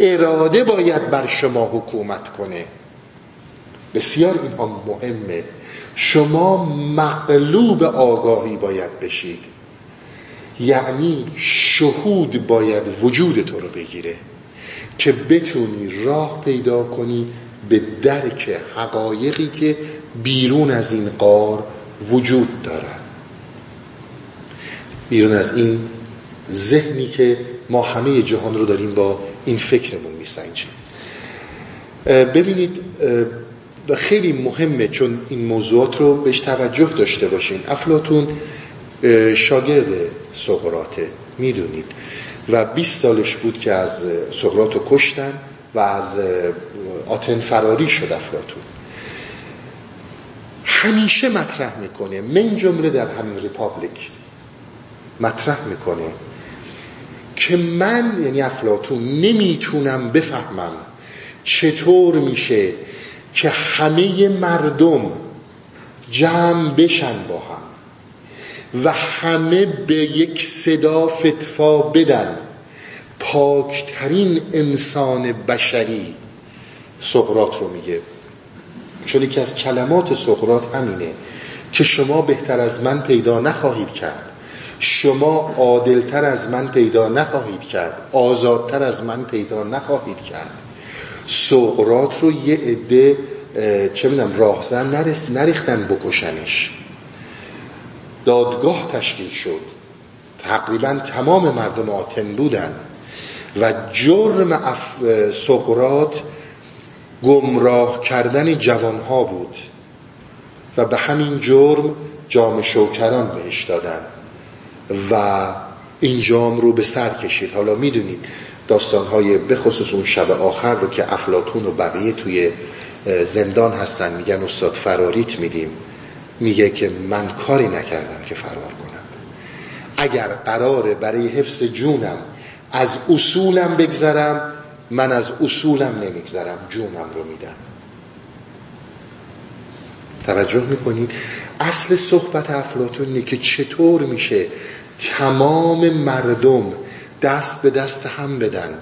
[SPEAKER 1] اراده باید بر شما حکومت کنه. بسیار اینها مهمه. شما مغلوب آگاهی باید بشید. یعنی شهود باید وجود تو رو بگیره که بتونی راه پیدا کنی به درک حقایقی که بیرون از این قار وجود دارن. بیرون از این ذهنی که ما همه جهان رو داریم با این فکرمون میسنجیم. ببینید و خیلی مهمه چون این موضوعات رو بهش توجه داشته باشین. افلاطون شاگرد سقراته می‌دونید. و 20 سالش بود که از سقراط رو کشتن و از آتن فراری شد افلاطون. همیشه مطرح می‌کنه من جمله در همین Republic مطرح می‌کنه. که من یعنی افلاتون نمی‌تونم بفهمم چطور میشه که همه مردم جمع بشن با هم و همه به یک صدا فتفا بدن. پاکترین انسان بشری سقرات رو میگه. چون یکی از کلمات سقرات همینه که شما بهتر از من پیدا نخواهید کرد. شما عادلتر از من پیدا نخواهید کرد. آزادتر از من پیدا نخواهید کرد. سقرات رو یه عده چه می‌دونم راهزن نرس نریختن بکشنش. دادگاه تشکیل شد. تقریبا تمام مردم آتن بودن. و جرم اف... سقرات گمراه کردن جوانها بود. و به همین جرم جام شوکران بهش دادن. و این جام رو به سر کشید. حالا می‌دونید داستانهای بخصوص اون شب آخر رو که افلاتون و بقیه توی زندان هستن میگن استاد فراریت میدیم. میگه که من کاری نکردم که فرار کنم. اگر قراره برای حفظ جونم از اصولم بگذرم من از اصولم نمیگذرم جونم رو میدم. توجه می‌کنید؟ اصل صحبت افلاتون که چطور میشه تمام مردم دست به دست هم بدن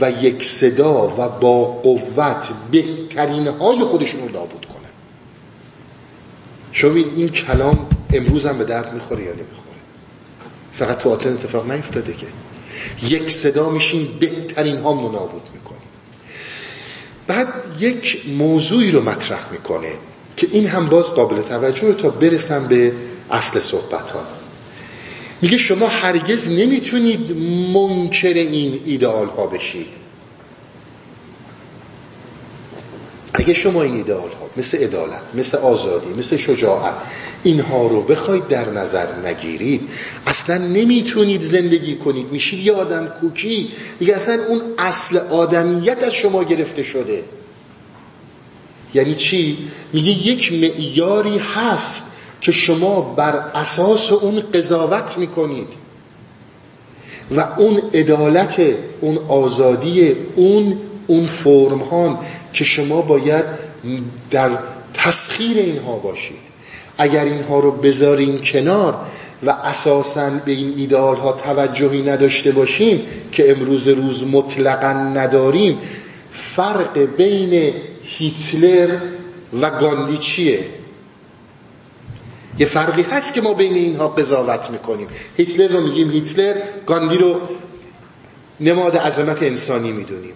[SPEAKER 1] و یک صدا و با قوت بهترین های خودشون رو نابود کنن شما این کلام امروز هم به درد می‌خوره یا نمی‌خوره؟ فقط تو آتن اتفاق نیفتاده که. یک صدا میشین بهترین ها نابود می‌کنیم بعد یک موضوعی رو مطرح می‌کنه که این هم باز قابل توجه تا برسم به اصل صحبت ها میگه شما هرگز نمی‌تونید منکر این ایدئال ها بشید. اگه شما این ایدئال ها مثل عدالت مثل آزادی مثل شجاعت اینها رو بخواید در نظر نگیرید اصلا نمی‌تونید زندگی کنید. میشید یه آدم کوکی. دیگه اصلا اون اصل آدمیت از شما گرفته شده. یعنی چی؟ میگه یک معیاری هست که شما بر اساس اون قضاوت می‌کنید و اون عدالت اون آزادی اون اون فرم ها که شما باید در تسخیر اینها باشید. اگر اینها رو بذاریم کنار و اساسا به این ایدال ها توجهی نداشته باشیم که امروز روز مطلقا نداریم فرق بین هیتلر و گاندی چیه یه فرقی هست که ما بین اینها قضاوت می‌کنیم. هیتلر رو میگیم هیتلر گاندی رو نماد عظمت انسانی می‌دونیم.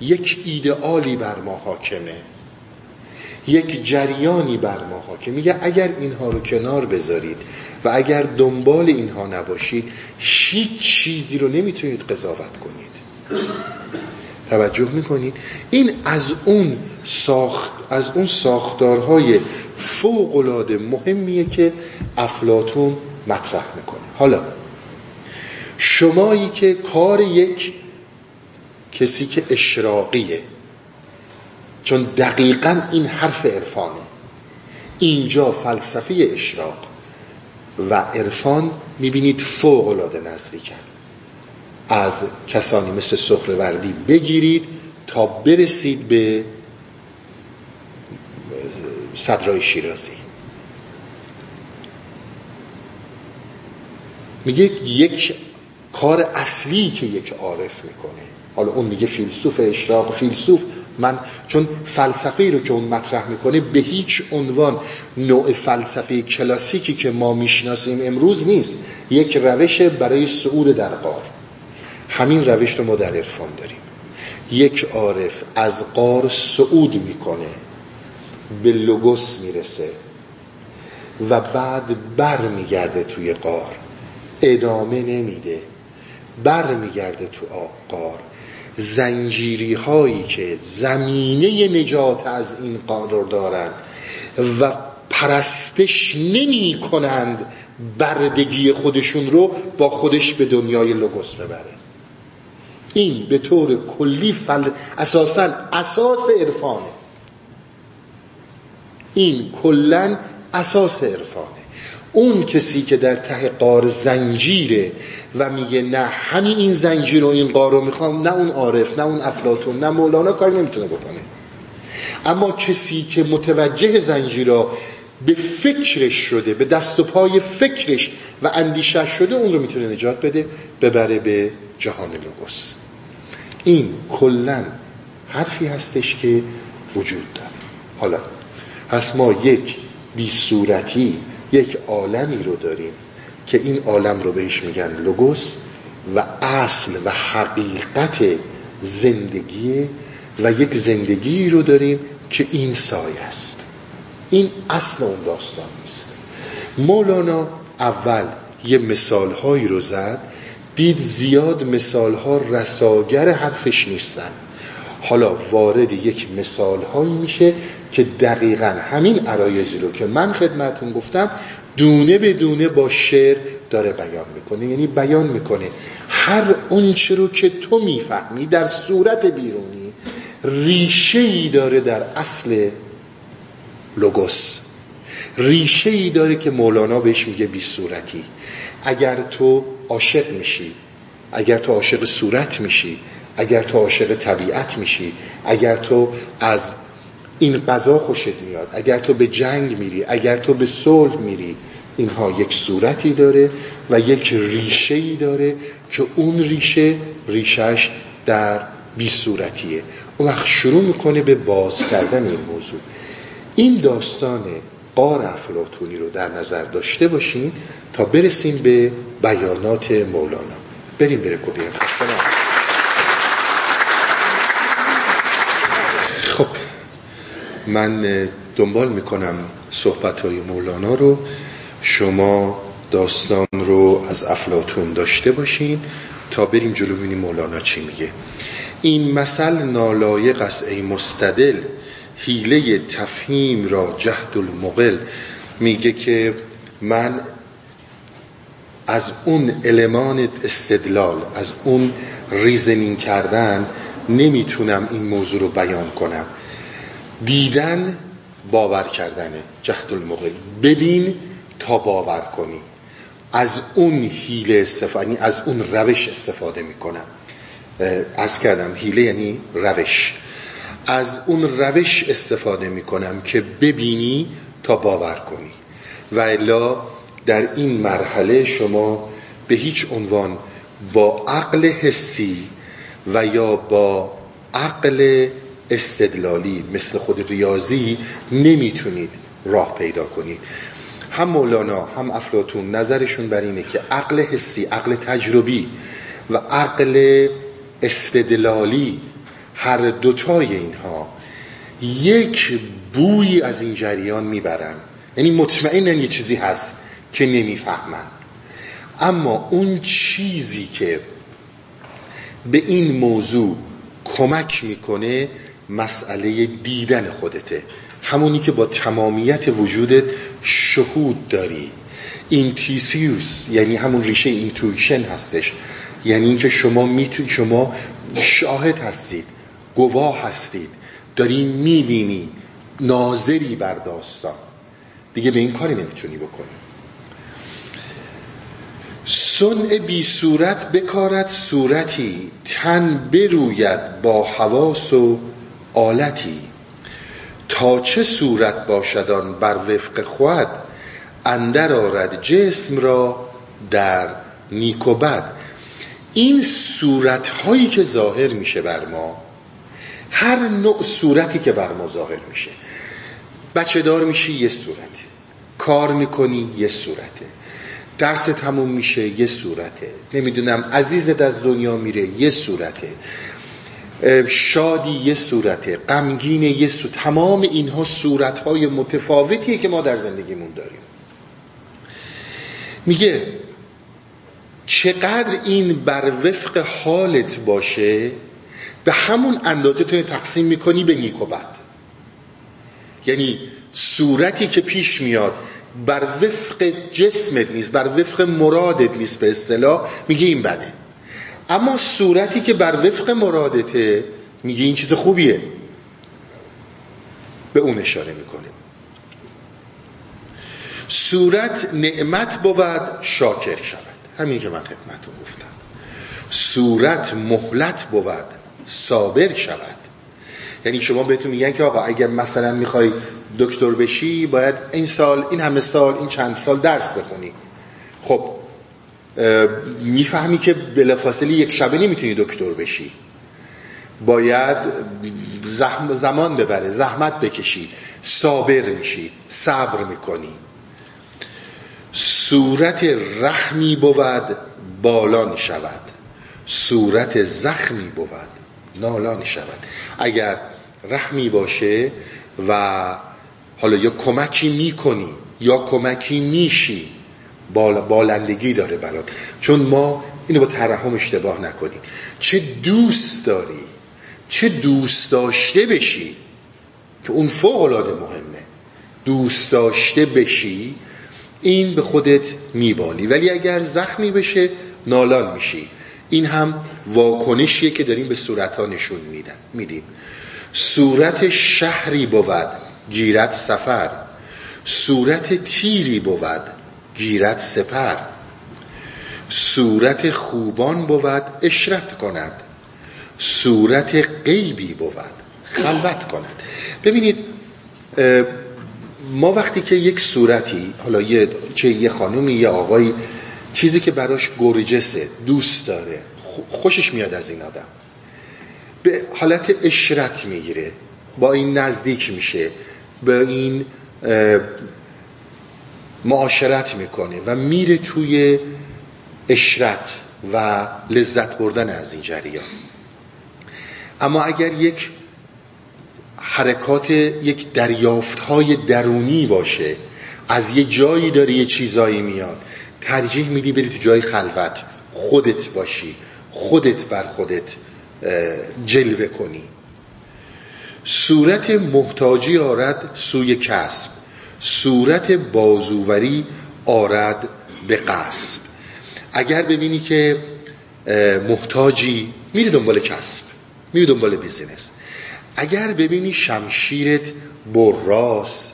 [SPEAKER 1] یک ایدئالی بر ما حاکمه. یک جریانی بر ما حاکمه. میگه اگر اینها رو کنار بذارید و اگر دنبال اینها نباشید هیچ چیزی رو نمی‌تونید قضاوت کنید. توجه می‌کنید این از اون ساخت از اون ساختارهای فوق العاده مهمیه که افلاتون مطرح می‌کنه. حالا شمایی که کار یک کسی که اشراقیه چون دقیقا این حرف عرفانه. اینجا فلسفه اشراق و عرفان می‌بینید فوق العاده نزدیکن. از کسانی مثل سخروردی بگیرید تا برسید به صدرای شیرازی. میگه یک کار اصلی که یک عارف می‌کنه. حالا اون میگه فیلسوف اشراق فیلسوف من چون فلسفه رو که اون مطرح می‌کنه به هیچ عنوان نوع فلسفه کلاسیکی که ما می‌شناسیم امروز نیست. یک روش برای صعود در قار. همین روش رو ما در عرفان داریم. یک عارف از قار صعود می‌کنه به لوگوس می‌رسه و بعد بر میگرده توی قار. ادامه نمیده. بر میگرده تو قار. زنجیری هایی که زمینه نجات از این قار دارند و پرستش نمی کنند بردگی خودشون رو با خودش به دنیای لوگوس ببره. این به طور کلی فل... اساسا اساس عرفانه این کلا اساس عرفانه اون کسی که در ته قار زنجیره و میگه نه همین این زنجیر و این قار رو می‌خوام نه اون عارف نه اون افلاتون نه مولانا کاری نمی‌تونه بکنه. اما کسی که متوجه زنجیرا به فکرش شده به دست و پای فکرش و اندیشه شده اون رو می‌تونه نجات بده ببره به جهان لوگوس. این کلا حرفی هستش که وجود داره. حالا پس ما یک بی صورتی یک عالمی رو داریم که این عالم رو بهش میگن لوگوس و اصل و حقیقت زندگی و یک زندگی رو داریم که این سایه است. این اصل اون داستان نیست. مولانا اول یه مثال هایی رو زد دید زیاد مثال ها رساگر حرفش نیستن. حالا وارد یک مثال هایی میشه که دقیقا همین عرایزی رو که من خدمتون گفتم دونه به دونه با شعر داره بیان می‌کنه. یعنی بیان می‌کنه. هر اونچه رو که تو می‌فهمی در صورت بیرونی ریشه ای داره در اصل لوگوس. ریشه ای داره که مولانا بهش میگه بی صورتی اگر تو عاشق میشی. اگر تو عاشق صورت میشی اگر تو عاشق طبیعت میشی اگر تو از این قضا خوشت میاد اگر تو به جنگ میری اگر تو به صلح میری اینها یک صورتی داره و یک ریشه ای داره که اون ریشه ریشش در بی صورتیه اون وقت شروع می‌کنه به باز کردن این موضوع. این داستان قار افلاتونی رو در نظر داشته باشین تا برسیم به بیانات مولانا. بریم بره کبیر خب من دنبال می‌کنم صحبت های مولانا رو. شما داستان رو از افلاتون داشته باشین تا بریم جلو ببینیم مولانا چی میگه. این مثل نالایق است ای مستدل. حیله تفهیم را جهد المقل. میگه که من از اون المان استدلال از اون ریزنین کردن نمی‌تونم این موضوع رو بیان کنم. دیدن باور کردنه جهد المقل. ببین تا باور کنی. از اون حیله استفاده یعنی از اون روش استفاده می‌کنم. از کردم حیله یعنی روش. از اون روش استفاده می‌کنم که ببینی تا باور کنی. و الا در این مرحله شما به هیچ عنوان با عقل حسی و یا با عقل استدلالی مثل خود ریاضی نمی‌تونید راه پیدا کنید. هم مولانا هم افلاتون نظرشون بر اینه که عقل حسی عقل تجربی و عقل استدلالی هر دوتای اینها یک بوی از این جریان می‌برن. یعنی مطمئناً یه چیزی هست. که نمی‌فهمن. اما اون چیزی که به این موضوع کمک می‌کنه مسئله دیدن خودته. همونی که با تمامیت وجودت شهود داری. intuitus یعنی همون ریشه intuition هستش. یعنی اینکه شما میتون شما شاهد هستید گواه هستید. داری می‌بینی ناظری بر داستان. دیگه به این کاری نمی‌تونی بکنی. سن بی صورت بکارد صورتی تن بروید با حواس و آلتی. تا چه صورت باشدان بر وفق خود اندر آرد جسم را در نیک و بد. این صورت هایی که ظاهر میشه بر ما هر نوع صورتی که بر ما ظاهر میشه. بچه دار میشی یه صورتی. کار می‌کنی یه صورته. درس تموم میشه یه صورته. نمی‌دونم عزیزت از دنیا میره یه صورته. شادی یه صورته غمگین یه صورت تمام اینها صورتهای متفاوتیه که ما در زندگیمون داریم. میگه چقدر این بر وفق حالت باشه به همون اندازه تو تقسیم می‌کنی به نیک و یعنی صورتی که پیش میاد بر وفق جسمت نیست بر وفق مرادت نیست به اصطلاح. میگه این بده. اما صورتی که بر وفق مرادته میگه این چیز خوبیه. به اون اشاره می‌کنه. صورت نعمت بود شاکر شود. همین که من خدمتون گفتم. صورت مهلت بود صابر شود. یعنی شما بهتون میگن که آقا اگر مثلا می‌خوای دکتر بشی باید این سال این همه سال این چند سال درس بخونی. خب می‌فهمی که بلافاصله یک شبه نمی‌تونی دکتر بشی. باید زمان ببره زحمت بکشی صابر میشی صبر می‌کنی. صورت رحمی بود بالان شود صورت زخمی بود نالان شود اگر رحمی باشه و حالا یا کمکی می‌کنی یا کمکی میشی بالندگی داره برات. چون ما اینو با ترحم اشتباه نکنیم. چه دوست داری؟ چه دوست داشته بشی؟ که اون فوق العاده مهمه. دوست داشته بشی این به خودت میبالی. ولی اگر زخمی بشه نالان میشی. این هم واکنشیه که داریم به صورت ها نشون میدیم. صورت شهری بود گیرت سفر. صورت تیری بود گیرت سپر. صورت خوبان بود اشرت کند. صورت غیبی بود خلوت کند. ببینید ما وقتی که یک صورتی حالا یه چه یه خانومی یه آقایی چیزی که براش گرجسه دوست داره خوشش میاد از این آدم. به حالت اشرت می‌گیره. با این نزدیک میشه. به این معاشرت می‌کنه و میره توی اشرت و لذت بردن از این جریان. اما اگر یک حرکات یک دریافت های درونی باشه از یه جایی داره یه چیزایی میاد ترجیح میدی بری تو جای خلوت خودت باشی خودت بر خودت. جلوه کنی. صورت محتاجی آرد سوی کسب. صورت بازووری آرد به قصب. اگر ببینی که محتاجی میری دنبال کسب. میری دنبال بیزینس. اگر ببینی شمشیرت براس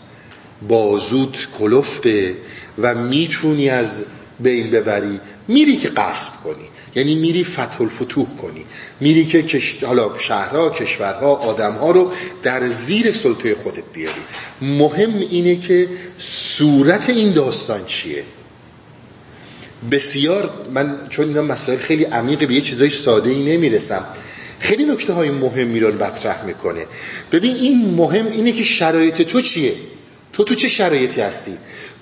[SPEAKER 1] بازوت کلفته و می‌تونی از بین ببری میری که قصب کنی. یعنی میری فتح الفتوح کنی. میری که کش... حالا شهرها کشورها آدمها رو در زیر سلطه خودت بیاری. مهم اینه که صورت این داستان چیه؟ بسیار من چون اینا مسائل خیلی عمیق به یه چیزای ساده ای نمی‌رسم. خیلی نکته های مهمی رو مطرح می‌کنه. ببین این مهم اینه که شرایط تو چیه؟ تو تو چه شرایطی هستی؟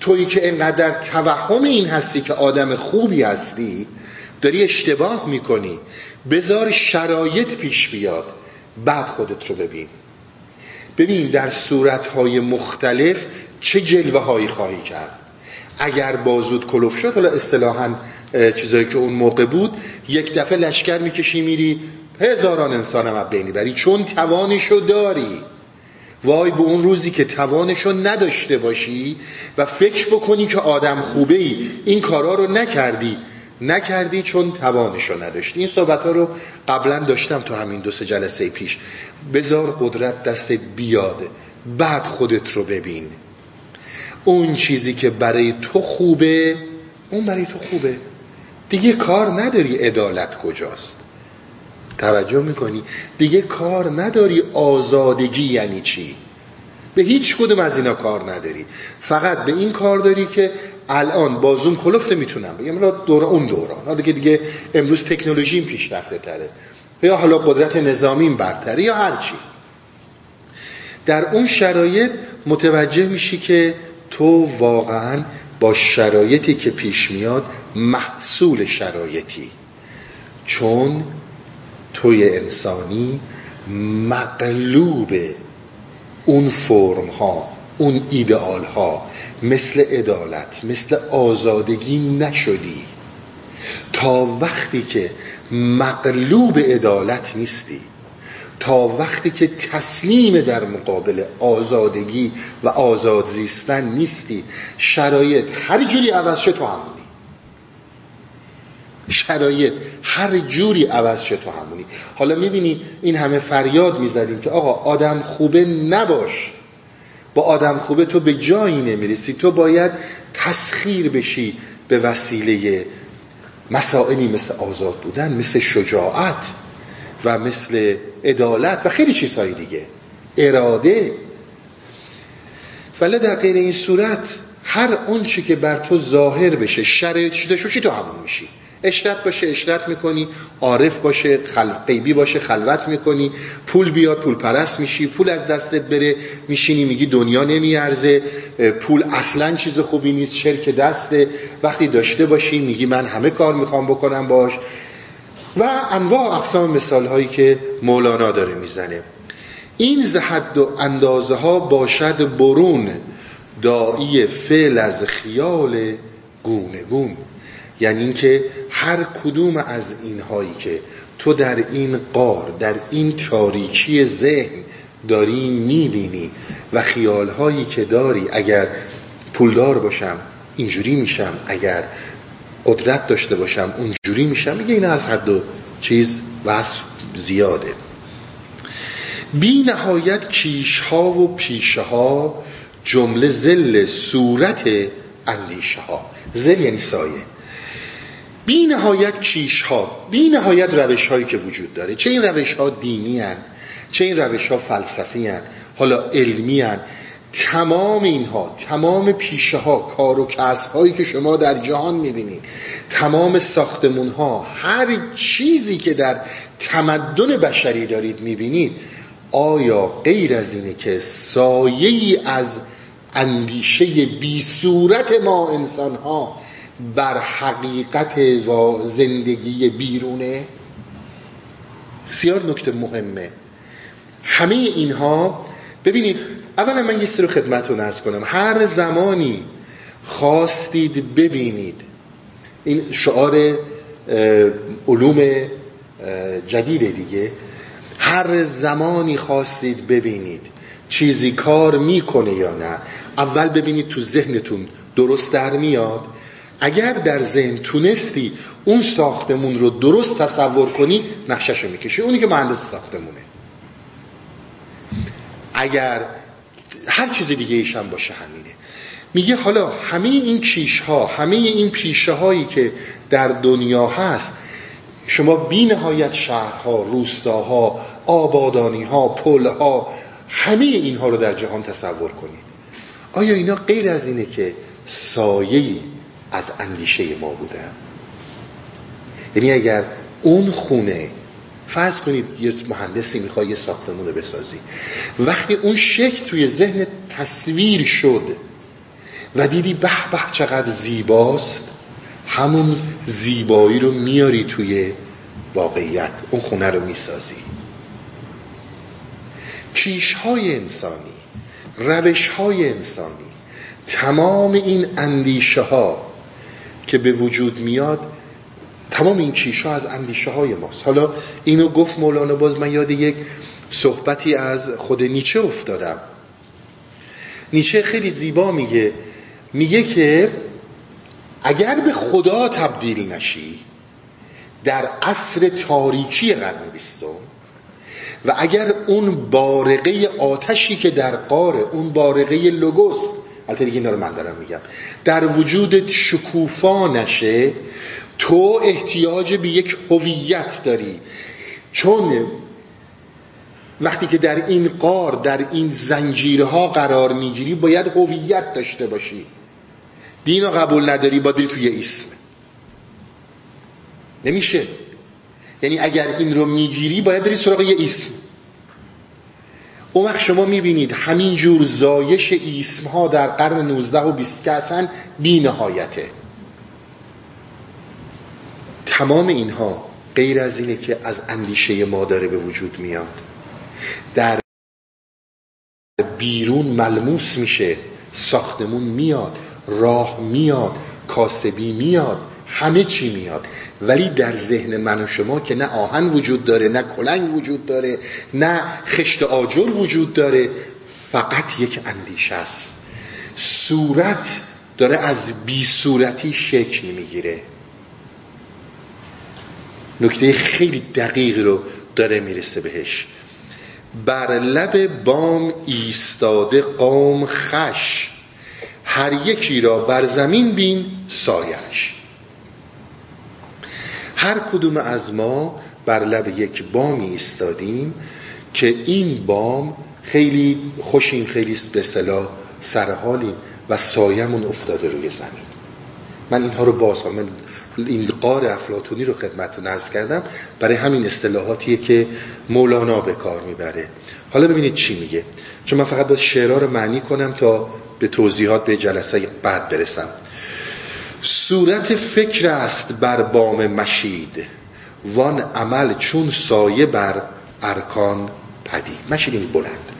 [SPEAKER 1] تویی که انقدر توهم این هستی که آدم خوبی هستی؟ داری اشتباه می‌کنی. بذار شرایط پیش بیاد. بعد خودت رو ببین. ببین در صورتهای مختلف چه جلوه هایی خواهی کرد. اگر بازود کلوف شد حالا اصطلاحا چیزایی که اون موقع بود یک دفعه لشکر می‌کشی میری. هزاران انسان هم بینی بری چون توانشو داری. وای به اون روزی که توانشو نداشته باشی و فکر بکنی که آدم خوبه ای این کارا رو نکردی. نکردی چون توانشو نداشتی. این صحبت ها رو قبلا داشتم تو همین دو سه جلسه پیش. بذار قدرت دست بیاد بعد خودت رو ببین. اون چیزی که برای تو خوبه اون برای تو خوبه. دیگه کار نداری عدالت کجاست. توجه می‌کنی؟ دیگه کار نداری آزادگی یعنی چی؟ به هیچ کدوم از اینا کار نداری. فقط به این کار داری که الان بازون کلفته می‌تونم. بگم دور اون دوران. حالا که دیگه امروز تکنولوژی پیشرفته تره. یا حالا قدرت نظامی برتره یا هرچی در اون شرایط متوجه میشی که تو واقعا با شرایطی که پیش میاد محصول شرایطی. چون توی انسانی مقلوب اون فرم ها اون ایدئال ها مثل عدالت مثل آزادگی نشدی. تا وقتی که مقلوب عدالت نیستی تا وقتی که تسلیم در مقابل آزادگی و آزاد زیستن نیستی شرایط هر جوری عوض شد تو همونی. شرایط هر جوری عوض شد تو همونی. حالا می‌بینی این همه فریاد می‌زدیم که آقا آدم خوبه نباش. با آدم خوبه تو به جایی نمی‌رسی. تو باید تسخیر بشی به وسیله مسائلی مثل آزاد بودن مثل شجاعت و مثل عدالت و خیلی چیزهای دیگه. اراده. ولی در غیر این صورت هر اون چی که بر تو ظاهر بشه شرایط شده شوشی تو همون میشی؟ اشرت باشه اشرت می‌کنی عارف باشه خل... قیبی باشه خلوت می‌کنی پول بیاد پول پرست میشی پول از دستت بره میشینی میگی دنیا نمیارزه پول اصلا چیز خوبی نیست شرک دسته وقتی داشته باشی میگی من همه کار می‌خوام بکنم باش و انواع اقسام مثال هایی که مولانا داره می‌زنه. این زحد و اندازه ها باشد برون دایی فعل از خیال گونه گون یعنی اینکه هر کدوم از اینهایی که تو در این قار در این تاریکی ذهن داری می‌بینی و خیالهایی که داری اگر پولدار باشم اینجوری میشم. اگر قدرت داشته باشم اونجوری میشم. میگه این از حد و چیز وصف زیاده. بی نهایت کیش ها و پیشه ها جمله زل صورت اندیشه ها زل یعنی سایه. بی نهایت کیش ها بی نهایت روش هایی که وجود داره. چه این روش ها دینی هن چه این روش ها فلسفی هن حالا علمی هن تمام اینها تمام پیشه ها کار و کسب هایی که شما در جهان می‌بینید تمام ساختمون ها هر چیزی که در تمدن بشری دارید می‌بینید آیا غیر از اینه که سایه ای از اندیشه بی صورت ما انسان ها بر حقیقت زندگی بیرونه؟ بسیار نکته مهمه. همه اینها ببینید اولا من یه رو خدمتتون ارز کنم. هر زمانی خواستید ببینید این شعار علوم جدید دیگه. هر زمانی خواستید ببینید چیزی کار می‌کنه یا نه اول ببینید تو ذهنتون درست در میاد. اگر در ذهن تونستی اون ساختمون رو درست تصور کنی نقشش رو می‌کشی. اونی که مهندس ساختمونه. اگر هر چیز دیگه ایشم باشه همینه. میگه حالا همه این کیش ها همه این پیشه هایی که در دنیا هست شما بی نهایت شهرها روستاها آبادانی ها پل ها همه اینها رو در جهان تصور کنید آیا اینا غیر از اینه که سایه از اندیشه ما بوده. یعنی اگر اون خونه فرض کنید یه مهندسی می‌خوای یه ساختمون رو بسازی وقتی اون شکل توی ذهن تصویر شد و دیدی به به چقدر زیباست همون زیبایی رو میاری توی واقعیت اون خونه رو می‌سازی. کیش های انسانی روش های انسانی تمام این اندیشه ها که به وجود میاد تمام این کیش ها از اندیشه های ماست. حالا اینو گفت مولانا باز من یاد یک صحبتی از خود نیچه افتادم. نیچه خیلی زیبا میگه میگه که اگر به خدا تبدیل نشی در عصر تاریکی قرن بیستم و اگر اون بارقه آتشی که در قاره اون بارقه لوگوس البته دیگه اینا رو من دارم میگم. در وجود شکوفا نشه تو احتیاج به یک هویت داری. چون وقتی که در این قار در این زنجیرها قرار می‌گیری باید هویت داشته باشی. دین رو قبول نداری با داری توی اسم. نمیشه. یعنی اگر این رو می‌گیری باید بری سراغ یه اسم. اون وقت شما می‌بینید همین جور زایش اسم ها در قرن 19 و 20 که اصلا بی نهایته تمام اینها غیر از اینه که از اندیشه ما داره به وجود میاد. در بیرون ملموس میشه ساختمون میاد راه میاد کاسبی میاد همه چی میاد. ولی در ذهن من و شما که نه آهن وجود داره نه کلنگ وجود داره نه خشت آجر وجود داره فقط یک اندیشه است. صورت داره از بی صورتی شکل می‌گیره. نکته خیلی دقیق رو داره می‌رسه بهش. بر لب بام ایستاده قوم خش. هر یکی را بر زمین بین سایش. هر کدوم از ما بر لب یک بامی ایستادیم که این بام خیلی خوشیم خیلی به صلاح سرحالیم و سایمون افتاده روی زمین. من اینها رو باز من این قار افلاتونی رو خدمتتون عرض کردم. برای همین اصطلاحاتیه که مولانا به کار می‌بره. حالا ببینید چی میگه. چون من فقط باید شعرها رو معنی کنم تا به توضیحات به جلسه بعد برسم. صورت فکر است بر بام مشید وان عمل چون سایه بر ارکان پدید. مشید این بلند.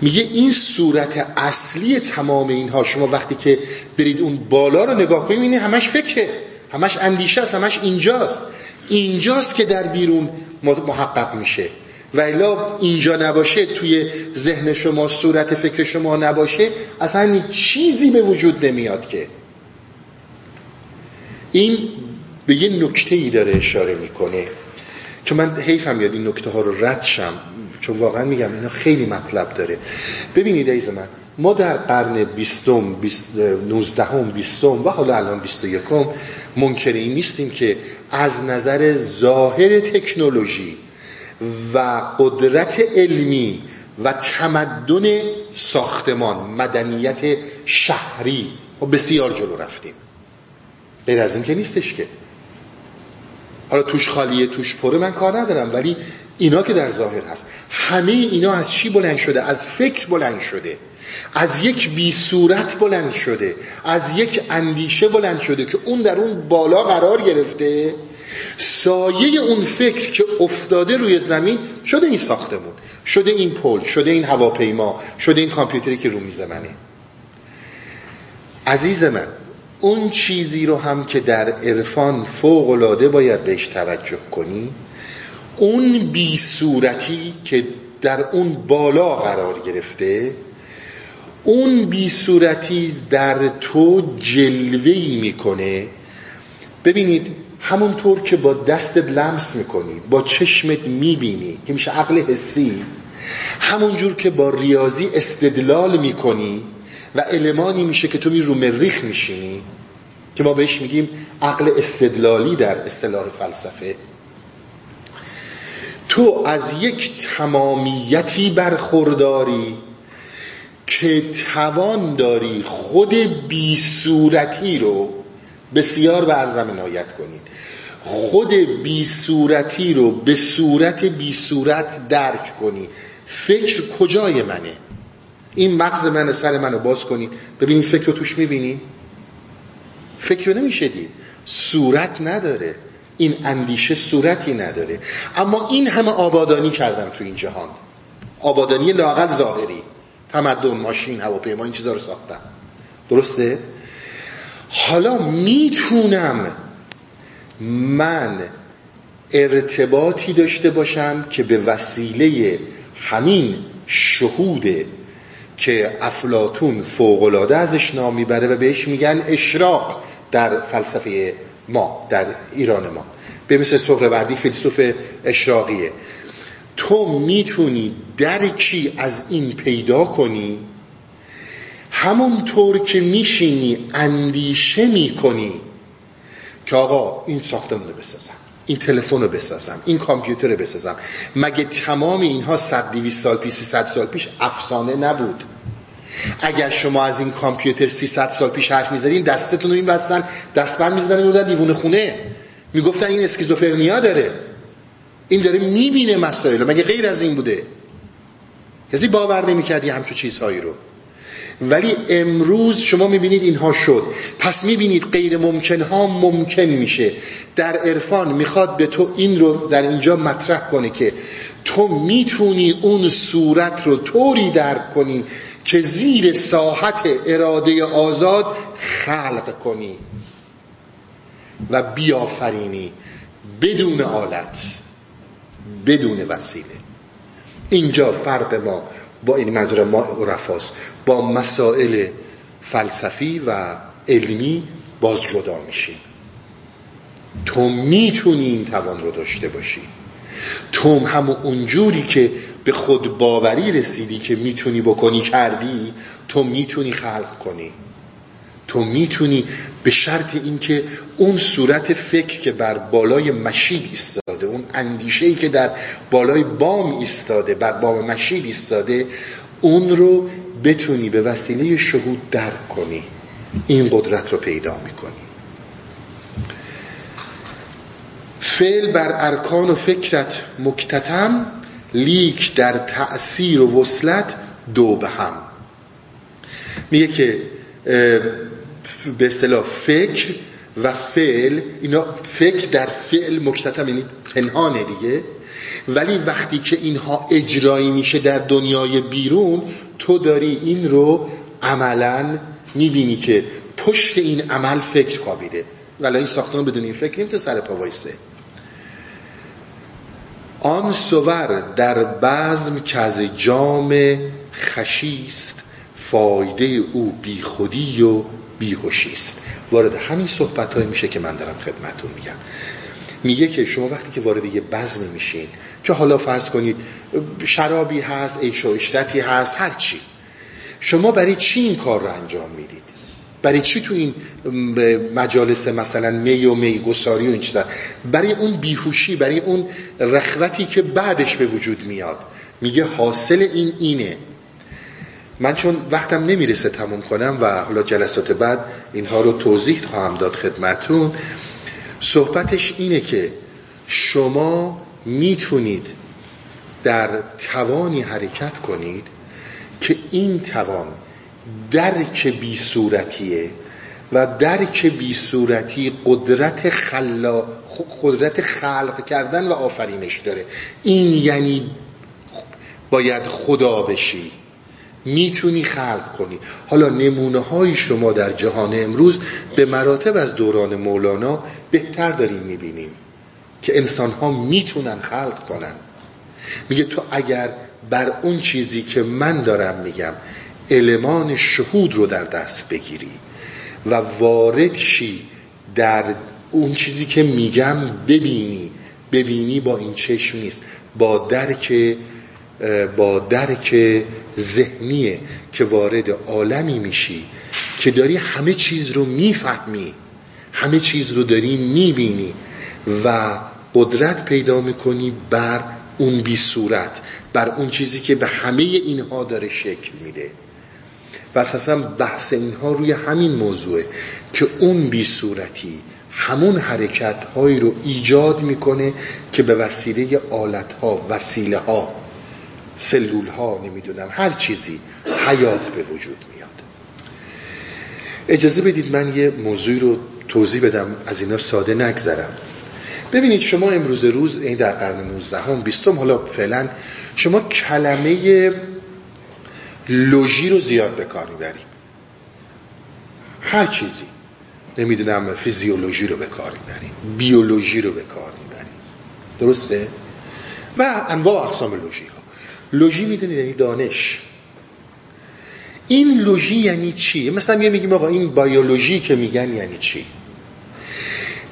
[SPEAKER 1] میگه این صورت اصلی تمام اینها شما وقتی که برید اون بالا رو نگاه کنید این همش فکره همش اندیشه است همش اینجاست. اینجاست که در بیرون محقق میشه. و الا اینجا نباشه توی ذهن شما صورت فکر شما نباشه اصلا چیزی به وجود نمیاد که این به یه نکته ای داره اشاره می‌کنه. چون من حیفم یاد این نکته ها رو رد شم چون واقعا میگم اینا خیلی مطلب داره. ببینید ایز من ما در قرن بیستم بیست، نوزدهم بیستم و حالا الان بیست و یکم منکر نیستیم که از نظر ظاهر تکنولوژی و قدرت علمی و تمدن ساختمان مدنیت شهری و بسیار جلو رفتیم. غیر از این که نیستش که. حالا توش خالیه توش پره من کار ندارم ولی اینا که در ظاهر هست. همه اینا از چی بلند شده؟ از فکر بلند شده. از یک بی صورت بلند شده. از یک اندیشه بلند شده که اون در اون بالا قرار گرفته. سایه اون فکر که افتاده روی زمین شده این ساختمون. شده این پل شده این هواپیما شده این کامپیوتری که رو میز منه. عزیز من اون چیزی رو هم که در عرفان فوق العاده باید بهش توجه کنی اون بی صورتی که در اون بالا قرار گرفته اون بی صورتی در تو جلوهی می‌کنه. ببینید همونطور که با دستت لمس می‌کنی با چشمت می‌بینی که میشه عقل حسی همونجور که با ریاضی استدلال می‌کنی و المانی میشه که تو می رو مریخ میشینی که ما بهش میگیم عقل استدلالی در اصطلاح فلسفه. تو از یک تمامیتی برخورداری که توان داری خود بی صورتی رو بسیار برزم عنایت کنید. خود بی صورتی رو به صورت بی صورت درک کنی. فکر کجای منه؟ این مغز من سر منو باز کنید ببینید فکر رو توش می‌بینی؟ فکر رو نمیشه دید. صورت نداره. این اندیشه صورتی نداره. اما این همه آبادانی کردم تو این جهان. آبادانی لاقل ظاهری. تمدن ماشین هواپیما این چیزا رو ساختم. درسته؟ حالا می‌تونم من ارتباطی داشته باشم که به وسیله همین شهود که افلاتون فوقلاده ازش نام می‌بره و بهش میگن اشراق در فلسفه ما در ایران ما. به مثل سهروردی فیلسوف اشراقیه. تو می‌تونی درکی از این پیدا کنی؟ همونطور که میشینی اندیشه می‌کنی. که آقا این ساختمون رو بسازم. این تلفن رو بسازم این کامپیوتر رو بسازم. مگه تمام اینها 100 200 سال پیش 300 سال پیش افسانه نبود؟ اگر شما از این کامپیوتر 300 سال پیش حرف می‌زدین دستتون رو این بستن دستبند می‌زدن بودن دیوونه خونه. می‌گفتن این اسکیزوفرنیا داره. این داره می‌بینه مسائل مگه غیر از این بوده؟ کسی باور نمی‌کردی همچون چیزهایی رو. ولی امروز شما می‌بینید اینها شد. پس می‌بینید غیر ممکن ها ممکن میشه. در عرفان می‌خواد به تو این رو در اینجا مطرح کنه که تو می‌تونی اون صورت رو طوری درک کنی که زیر ساحت اراده آزاد خلق کنی و بیافرینی بدون آلت بدون وسیله. اینجا فرق ما با این منظور ما عرفاست با مسائل فلسفی و علمی باز جدا میشیم. تو می‌تونی این توان رو داشته باشی. تو همون اونجوری که به خود باوری رسیدی که می‌تونی بکنی کردی تو می‌تونی خلق کنی. تو می‌تونی به شرط اینکه اون صورت فکر که بر بالای مشید ایستاده اون اندیشه ای که در بالای بام ایستاده بر بام مشید ایستاده اون رو بتونی به وسیله شهود درک کنی. این قدرت رو پیدا می‌کنی. فعل بر ارکان و فکرت مکتتم لیک در تأثیر و وصلت دو به هم. میگه که به اصطلاح فکر و فعل اینا فکر در فعل مکتتم یعنی پنهانه دیگه. ولی وقتی که اینها اجرایی میشه در دنیای بیرون تو داری این رو عملا می‌بینی که پشت این عمل فکر خوابیده. ولی این ساختمان بدون این فکر نمی‌تونه سر پا آن سور در بزم که از جام خشیست فایده او بیخودی و بیهوشی است. وارد همین صحبت های میشه که من دارم خدمتون میگم. میگه که شما وقتی که وارد یه بزم میشین که حالا فرض کنید شرابی هست ایش و هست هر چی. شما برای چی این کار رو انجام می‌دید؟ برای چی تو این مجالس مثلا می و می گساری و این چیزا؟ برای اون بیهوشی برای اون رخوتی که بعدش به وجود میاد. میگه حاصل این اینه. من چون وقتم نمی‌رسه تموم کنم و حالا جلسات بعد اینها رو توضیح خواهم داد خدمتون صحبتش اینه که شما می‌تونید در توانی حرکت کنید که این توان درک بی صورتیه و درک بی صورتی قدرت خلا قدرت خلق کردن و آفرینش داره. این یعنی باید خدا بشی. می‌تونی خلق کنی. حالا نمونه های شما در جهان امروز به مراتب از دوران مولانا بهتر داریم می‌بینیم که انسان ها می‌تونن خلق کنن. میگه تو اگر بر اون چیزی که من دارم میگم المان شهود رو در دست بگیری و وارد شی در اون چیزی که میگم ببینی. ببینی با این چشم نیست. با درک با درک ذهنیه که وارد عالمی میشی که داری همه چیز رو می‌فهمی همه چیز رو داری می‌بینی و قدرت پیدا می‌کنی بر اون بی صورت بر اون چیزی که به همه اینها داره شکل میده. و اساسا بحث اینها روی همین موضوعه که اون بی صورتی همون حرکت هایی رو ایجاد می‌کنه که به وسیله آلت ها وسیله ها سلول ها نمی‌دونم هر چیزی حیات به وجود میاد. اجازه بدید من یه موضوعی رو توضیح بدم از اینا ساده نگذرم. ببینید شما امروز روز این در قرن 19 هم 20 حالا فعلا شما کلمه لوژی رو زیاد به کار می‌بریم هر چیزی. نمی‌دونم فیزیولوژی رو به کار می‌بریم بیولوژی رو به کار می‌بریم درسته؟ و انواع اقسام لوژی ها لوژی می‌دونید یعنی دانش. این لوژی یعنی چی؟ مثلا یه میگیم آقا این بیولوژی که میگن یعنی چی؟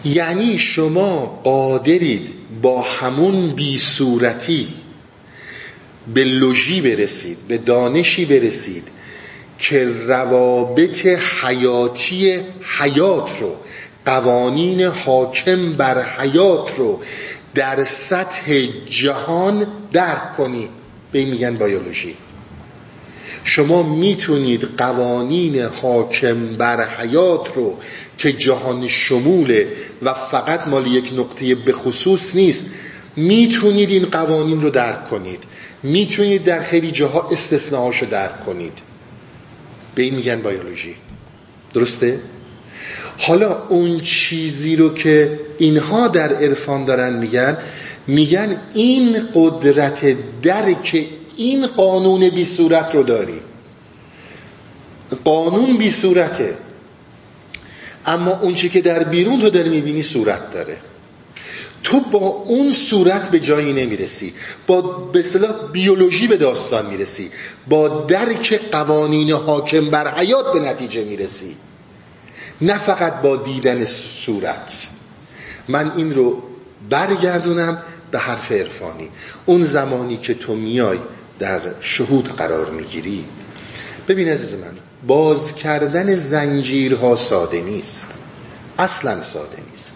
[SPEAKER 1] یعنی شما قادرید با همون بی صورتی به لوژی برسید به دانشی برسید که روابط حیاتی حیات رو قوانین حاکم بر حیات رو در سطح جهان درک کنید به این میگن بیولوژی. شما می‌تونید قوانین حاکم بر حیات رو که جهان شموله و فقط مال یک نقطه به خصوص نیست می‌تونید این قوانین رو درک کنید. می‌تونید در خیلی جاها استثناهاشو درک کنید. به این میگن بیولوژی. درسته؟ حالا اون چیزی رو که اینها در عرفان دارن میگن میگن این قدرت درک این قانون بی صورت رو داری. قانون بی صورته. اما اون چی که در بیرون تو داری می‌بینی صورت داره. تو با اون صورت به جایی نمی‌رسی. با به صلاح بیولوژی به داستان می‌رسی. با درک قوانین حاکم بر حیات به نتیجه می‌رسی. نه فقط با دیدن صورت. من این رو برگردونم به حرف عرفانی. اون زمانی که تو میای در شهود قرار می‌گیری. ببین عزیز من باز کردن زنجیرها ساده نیست. اصلا ساده نیست.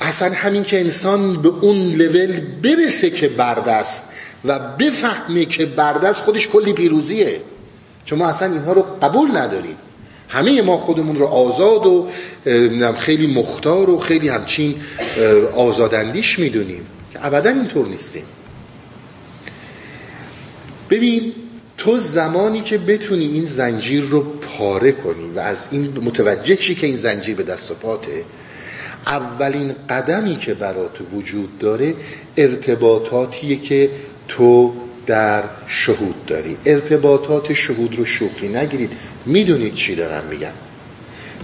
[SPEAKER 1] اصلا همین که انسان به اون لول برسه که بردست و بفهمه که بردست خودش کلی پیروزیه. چون ما اصلا اینها رو قبول نداریم همه ما خودمون رو آزاد و خیلی مختار و خیلی همچین آزادندیش می‌دونیم که ابدا اینطور نیستیم. ببین تو زمانی که بتونی این زنجیر رو پاره کنی و از این متوجه شی که این زنجیر به دست و پاته اولین قدمی که برات وجود داره ارتباطاتیه که تو در شهود داری ارتباطات شهود رو شوخی نگیرید. می‌دونید چی دارم میگم.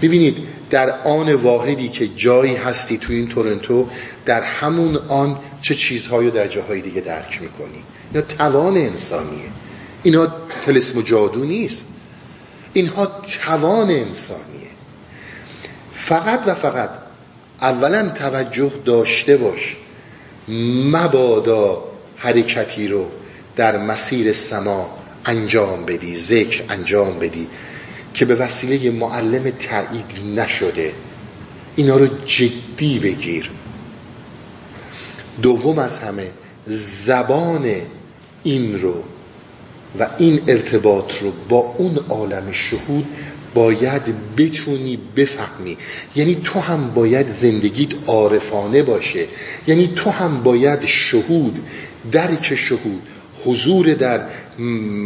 [SPEAKER 1] ببینید در آن واحدی که جایی هستی تو این تورنتو در همون آن چه چیزهایی در جاهای دیگه درک می‌کنی. یا توان انسانیه. اینها تلسم و جادو نیست. اینها توان انسانیه. فقط و فقط اولا توجه داشته باش. مبادا حرکتی رو در مسیر سما انجام بدی ذکر انجام بدی که به وسیله معلم تایید نشده. اینا رو جدی بگیر. دوم از همه زبان این رو و این ارتباط رو با اون عالم شهود باید بتونی بفهمی. یعنی تو هم باید زندگیت عارفانه باشه. یعنی تو هم باید شهود درک شهود حضور در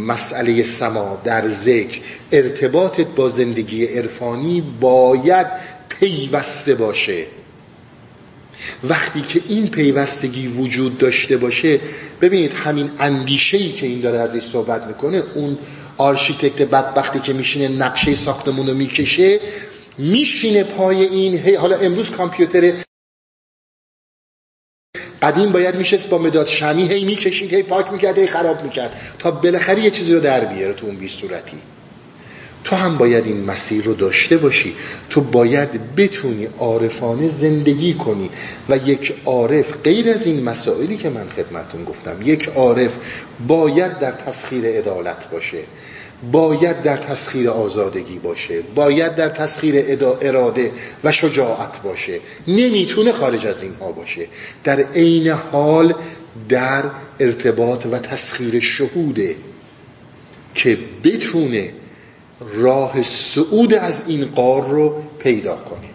[SPEAKER 1] مسئله سماع در ذکر ارتباطت با زندگی عرفانی باید پیوسته باشه. وقتی که این پیوستگی وجود داشته باشه ببینید همین اندیشه که این داره ازش صحبت می‌کنه اون آرشیتکت بدبختی که میشینه نقشه ساختمون رو می‌کشه میشینه پای این حالا امروز کامپیوتر قدیم باید میشست با مداد شمی هی می‌کشید هی پاک می‌کرد هی خراب می‌کرد تا بالاخره یه چیزی رو در بیاره تو اون بی صورتی. تو هم باید این مسیر رو داشته باشی. تو باید بتونی عارفانه زندگی کنی و یک عارف غیر از این مسائلی که من خدمتون گفتم یک عارف باید در تسخیر عدالت باشه. باید در تسخیر آزادگی باشه باید در تسخیر اراده و شجاعت باشه. نمی‌تونه خارج از اینها باشه. در عین حال در ارتباط و تسخیر شهوده که بتونه راه صعود از این قار رو پیدا کنه.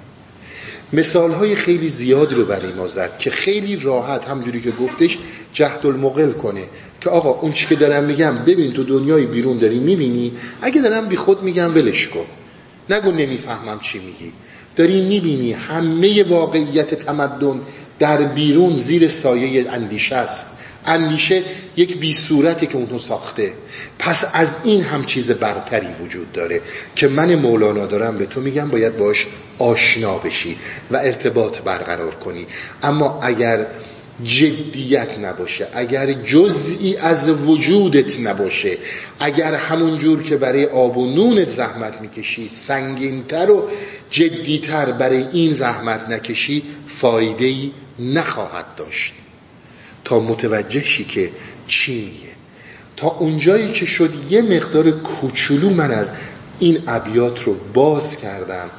[SPEAKER 1] مثال های خیلی زیاد رو برای ما زد که خیلی راحت همجوری که گفتش جهد المقل کنه که آقا اون چی که دارم میگم ببین تو دنیای بیرون داری می‌بینی؟ اگه دارم بی خود میگم ولش کن. نگو نمی‌فهمم چی میگی. داری می‌بینی همه واقعیت تمدن در بیرون زیر سایه اندیشه است. اندیشه یک بی صورتی که اونو ساخته. پس از این هم چیز برتری وجود داره که من مولانا دارم به تو میگم باید باش آشنا بشی و ارتباط برقرار کنی. اما اگر جدیت نباشه اگر جزئی از وجودت نباشه اگر همون جور که برای آب و نونت زحمت می‌کشی سنگینتر و جدیتر برای این زحمت نکشی فایده ای نخواهد داشت. تا متوجه شی که چی میگه. تا اونجایی که شد یه مقدار کوچولو من از این ابیات رو باز کردم.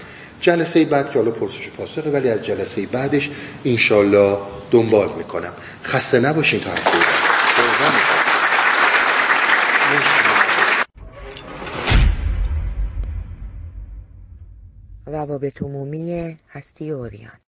[SPEAKER 1] جلسه بعد که حالا پرسش پاسخه ولی از جلسه بعدش انشالله دنبال می‌کنم. خسته نباشین تا هفته
[SPEAKER 2] روابط عمومی هستی اوریان.